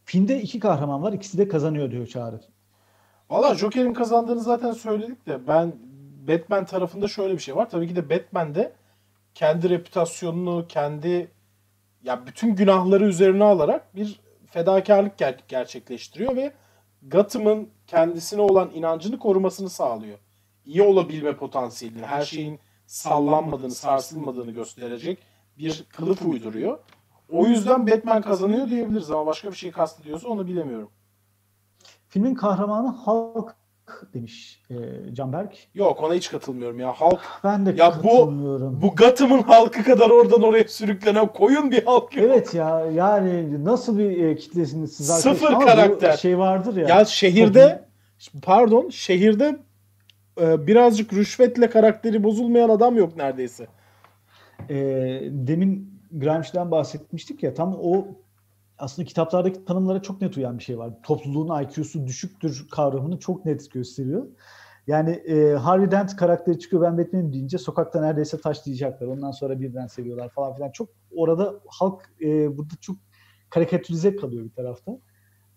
filmde iki kahraman var. ikisi de kazanıyor diyor Çağrı. Valla Joker'in kazandığını zaten söyledik de ben Batman tarafında şöyle bir şey var. Tabii ki de Batman de kendi reputasyonunu, kendi ya bütün günahları üzerine alarak bir fedakarlık ger- gerçekleştiriyor ve Gotham'ın kendisine olan inancını korumasını sağlıyor. İyi olabilme potansiyelini, her şeyin sallanmadığını, sarsılmadığını gösterecek bir kılıf uyduruyor. O yüzden Batman kazanıyor diyebiliriz ama başka bir şey kastediyorsa onu bilemiyorum. Filmin kahramanı Hulk demiş e, Canberk. Yok ona hiç katılmıyorum ya. Halk Ben de Ya bu- katılmıyorum. bu Gotham'ın halkı kadar oradan oraya sürüklenen koyun bir halk yok. Evet ya yani nasıl bir e, kitlesiniz siz arkadaşlar? Sıfır Ama bu karakter. şey vardır ya. Ya şehirde pardon şehirde e, birazcık rüşvetle karakteri bozulmayan adam yok neredeyse. e, demin Gramsci'den bahsetmiştik ya tam o aslında kitaplardaki tanımlara çok net uyan bir şey var. Topluluğun IQ'su düşüktür kavramını çok net gösteriyor. Yani e, Harvey Dent karakteri çıkıyor ben Batman'im deyince sokakta neredeyse taşlayacaklar. Ondan sonra birden seviyorlar falan filan. Çok orada halk e, burada çok karikatürize kalıyor bir tarafta.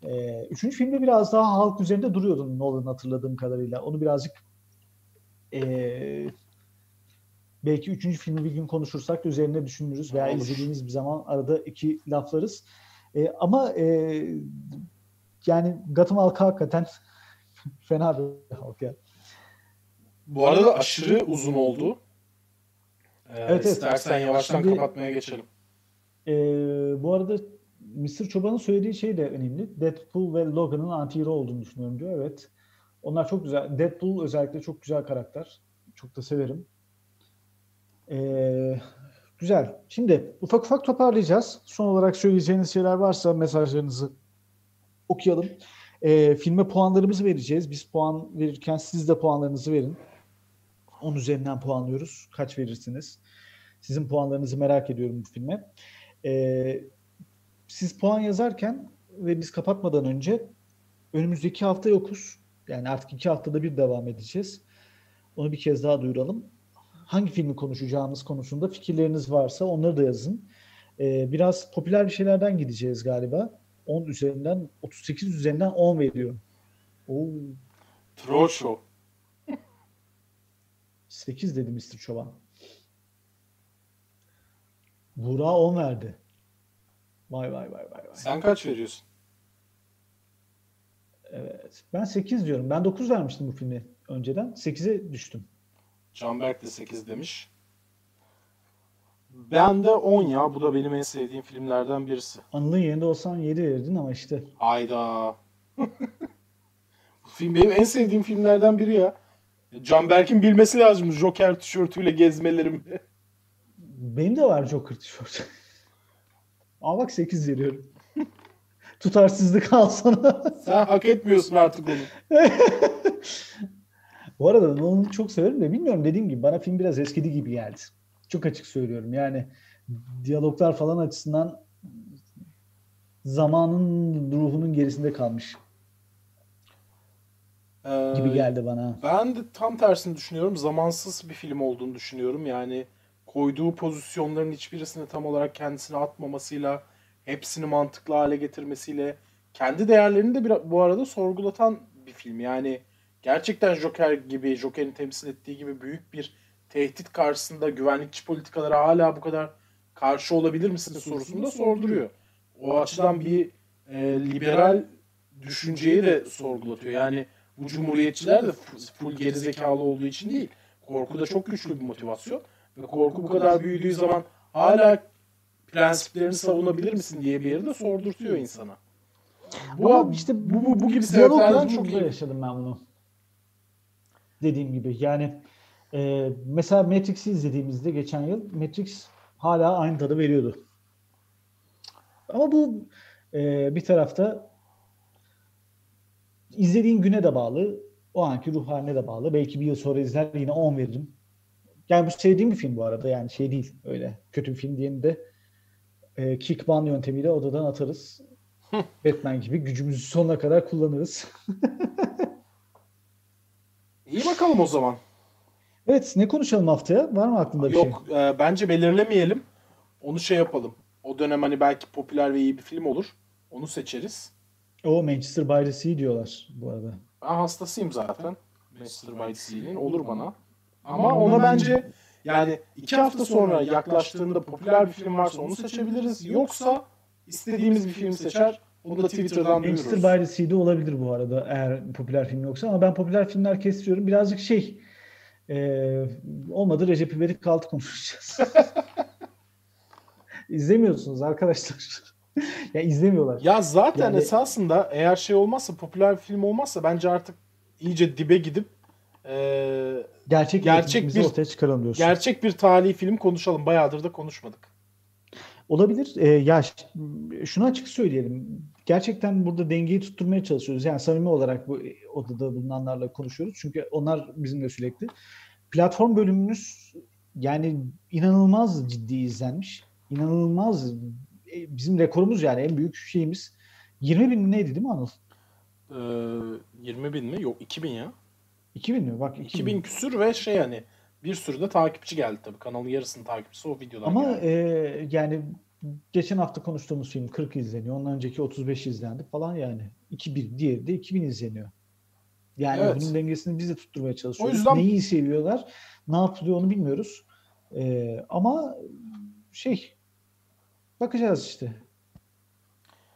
E, üçüncü filmde biraz daha halk üzerinde duruyordu Nolan hatırladığım kadarıyla. Onu birazcık e, belki üçüncü filmi bir gün konuşursak üzerine düşünürüz veya Olur. izlediğimiz bir zaman arada iki laflarız. E, ama e, yani Gotham halkı hakikaten fena bir halk ya. Bu arada aşırı uzun oldu. Ee, Evet, evet. İstersen yavaştan Şimdi- kapatmaya geçelim. E, bu arada Mr. Çoban'ın söylediği şey de önemli. Deadpool ve Logan'ın anti-hero olduğunu düşünüyorum diyor. Evet. Onlar çok güzel. Deadpool özellikle çok güzel karakter. Çok da severim. Ee, güzel. Şimdi ufak ufak toparlayacağız. Son olarak söyleyeceğiniz şeyler varsa mesajlarınızı okuyalım. Ee, filme puanlarımızı vereceğiz. Biz puan verirken siz de puanlarınızı verin. 10 üzerinden puanlıyoruz. Kaç verirsiniz? Sizin puanlarınızı merak ediyorum bu filme. Ee, siz puan yazarken ve biz kapatmadan önce önümüzdeki hafta yokuz. Yani artık iki haftada bir devam edeceğiz. Onu bir kez daha duyuralım. Hangi filmi konuşacağımız konusunda fikirleriniz varsa onları da yazın. Ee, biraz popüler bir şeylerden gideceğiz galiba. 10 üzerinden 38 üzerinden 10 veriyor. Oo, Troll Show. 8 dedi Mr. Çoban. Buğra 10 verdi. Vay vay vay vay vay. Sen kaç veriyorsun? Evet. Ben 8 diyorum. Ben 9 vermiştim bu filmi önceden. 8'e düştüm. Canberk de 8 demiş. Ben de 10 ya. Bu da benim en sevdiğim filmlerden birisi. Anıl'ın yerinde olsan 7 verirdin ama işte Hayda. Bu film benim en sevdiğim filmlerden biri ya. Canberk'in bilmesi lazım Joker tişörtüyle gezmelerimi. benim de var Joker tişört. ama bak 8 veriyorum. Tutarsızlık al sana. Sen hak etmiyorsun artık onu. Bu arada Nolan'ı çok severim de bilmiyorum dediğim gibi bana film biraz eskidi gibi geldi. Çok açık söylüyorum. Yani diyaloglar falan açısından zamanın ruhunun gerisinde kalmış Ee, gibi geldi bana. Ben de tam tersini düşünüyorum. Zamansız bir film olduğunu düşünüyorum. Yani koyduğu pozisyonların hiçbirisini tam olarak kendisine atmamasıyla, hepsini mantıklı hale getirmesiyle, kendi değerlerini de bir, bu arada sorgulatan bir film. Yani gerçekten Joker gibi, Joker'in temsil ettiği gibi büyük bir tehdit karşısında güvenlikçi politikalara hala bu kadar karşı olabilir misiniz sorusunu da sorduruyor. O açıdan bir e, liberal düşünceyi de sorgulatıyor. Yani bu cumhuriyetçiler de full gerizekalı olduğu için değil. Korku da çok güçlü bir motivasyon. Ve korku bu kadar büyüdüğü zaman hala prensiplerini savunabilir misin diye bir yeri de sordurtuyor insana. Bu, Ama işte bu, bu, bu gibi sebeplerden çok iyi. yaşadım ben bunu. Dediğim gibi yani e, mesela Matrix'i izlediğimizde geçen yıl Matrix hala aynı tadı veriyordu. Ama bu e, bir tarafta izlediğin güne de bağlı, o anki ruh haline de bağlı. Belki bir yıl sonra izler yine 10 veririm. Yani bu sevdiğim bir film bu arada yani şey değil öyle kötü bir film diyeni de e, kick ban yöntemiyle odadan atarız. Batman gibi gücümüzü sonuna kadar kullanırız. İyi bakalım o zaman. Evet ne konuşalım haftaya? Var mı aklında bir şey? Yok e, bence belirlemeyelim. Onu şey yapalım. O dönem hani belki popüler ve iyi bir film olur. Onu seçeriz. O Manchester by the Sea diyorlar bu arada. Ben hastasıyım zaten. Manchester by the Sea'nin. Olur bana. Ama ona bence yani iki hafta sonra yaklaştığında popüler bir film varsa onu seçebiliriz. Yoksa istediğimiz bir film seçer. Onu da Twitter'dan Manchester duyururuz. by the Sea'de olabilir bu arada eğer popüler film yoksa ama ben popüler filmler kesiyorum. Birazcık şey e, olmadı Recep İvedik altı konuşacağız. İzlemiyorsunuz arkadaşlar. ya izlemiyorlar. Ya zaten Yani- esasında eğer şey olmazsa popüler film olmazsa bence artık iyice dibe gidip Gerçek, gerçek gerçek bir- ortaya çıkaralım diyorsun. gerçek bir tarihi film konuşalım. Bayağıdır da konuşmadık. Olabilir. Ee, ya şunu açık söyleyelim. Gerçekten burada dengeyi tutturmaya çalışıyoruz. Yani samimi olarak bu odada bulunanlarla konuşuyoruz. Çünkü onlar bizimle sürekli. Platform bölümümüz yani inanılmaz ciddi izlenmiş. İnanılmaz e, bizim rekorumuz yani en büyük şeyimiz. 20 bin neydi değil mi Anıl? Eee 20 bin mi? Yok 2000 ya. 2000 mi? Bak 2000. 2000 küsür ve şey hani bir sürü de takipçi geldi tabii. Kanalın yarısının takipçisi o videodan Ama geldi. e, yani geçen hafta konuştuğumuz film 40 izleniyor. Ondan önceki 35 izlendi falan yani. 2000, diğeri de 2000 izleniyor. Yani Evet. bunun dengesini biz de tutturmaya çalışıyoruz. O yüzden- Neyi seviyorlar, ne yapılıyor onu bilmiyoruz. E, ama şey bakacağız işte.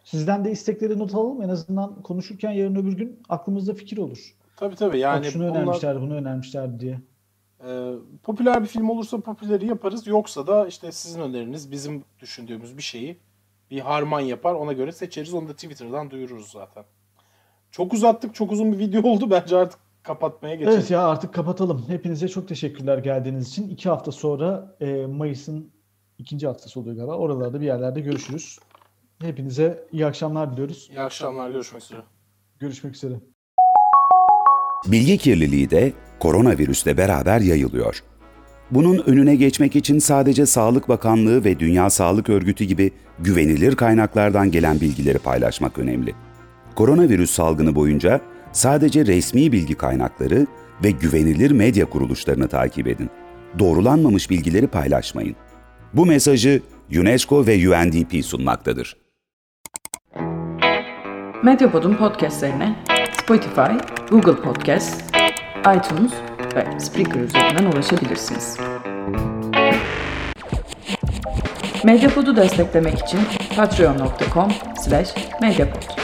Sizden de istekleri not alalım. En azından konuşurken yarın öbür gün aklımızda fikir olur. Tabii tabii Yani yani şunu bunlar- önermişler, bunu önermişler diye. Ee, popüler bir film olursa popüleri yaparız. Yoksa da işte sizin öneriniz bizim düşündüğümüz bir şeyi bir harman yapar. Ona göre seçeriz. Onu da Twitter'dan duyururuz zaten. Çok uzattık. Çok uzun bir video oldu. Bence artık kapatmaya geçelim. Evet ya artık kapatalım. Hepinize çok teşekkürler geldiğiniz için. İki hafta sonra e, Mayıs'ın ikinci haftası oluyor galiba. Oralarda bir yerlerde görüşürüz. Hepinize iyi akşamlar diliyoruz. İyi akşamlar. Görüşmek üzere. Görüşmek üzere. Bilgi kirliliği de koronavirüsle beraber yayılıyor. Bunun önüne geçmek için sadece Sağlık Bakanlığı ve Dünya Sağlık Örgütü gibi güvenilir kaynaklardan gelen bilgileri paylaşmak önemli. Koronavirüs salgını boyunca sadece resmi bilgi kaynakları ve güvenilir medya kuruluşlarını takip edin. Doğrulanmamış bilgileri paylaşmayın. Bu mesajı UNESCO ve UNDP sunmaktadır. Medyapod'un podcastlerine Spotify, Google Podcast, iTunes ve Spreaker üzerinden ulaşabilirsiniz. Medyapod'u desteklemek için patreon.com slash medyapod.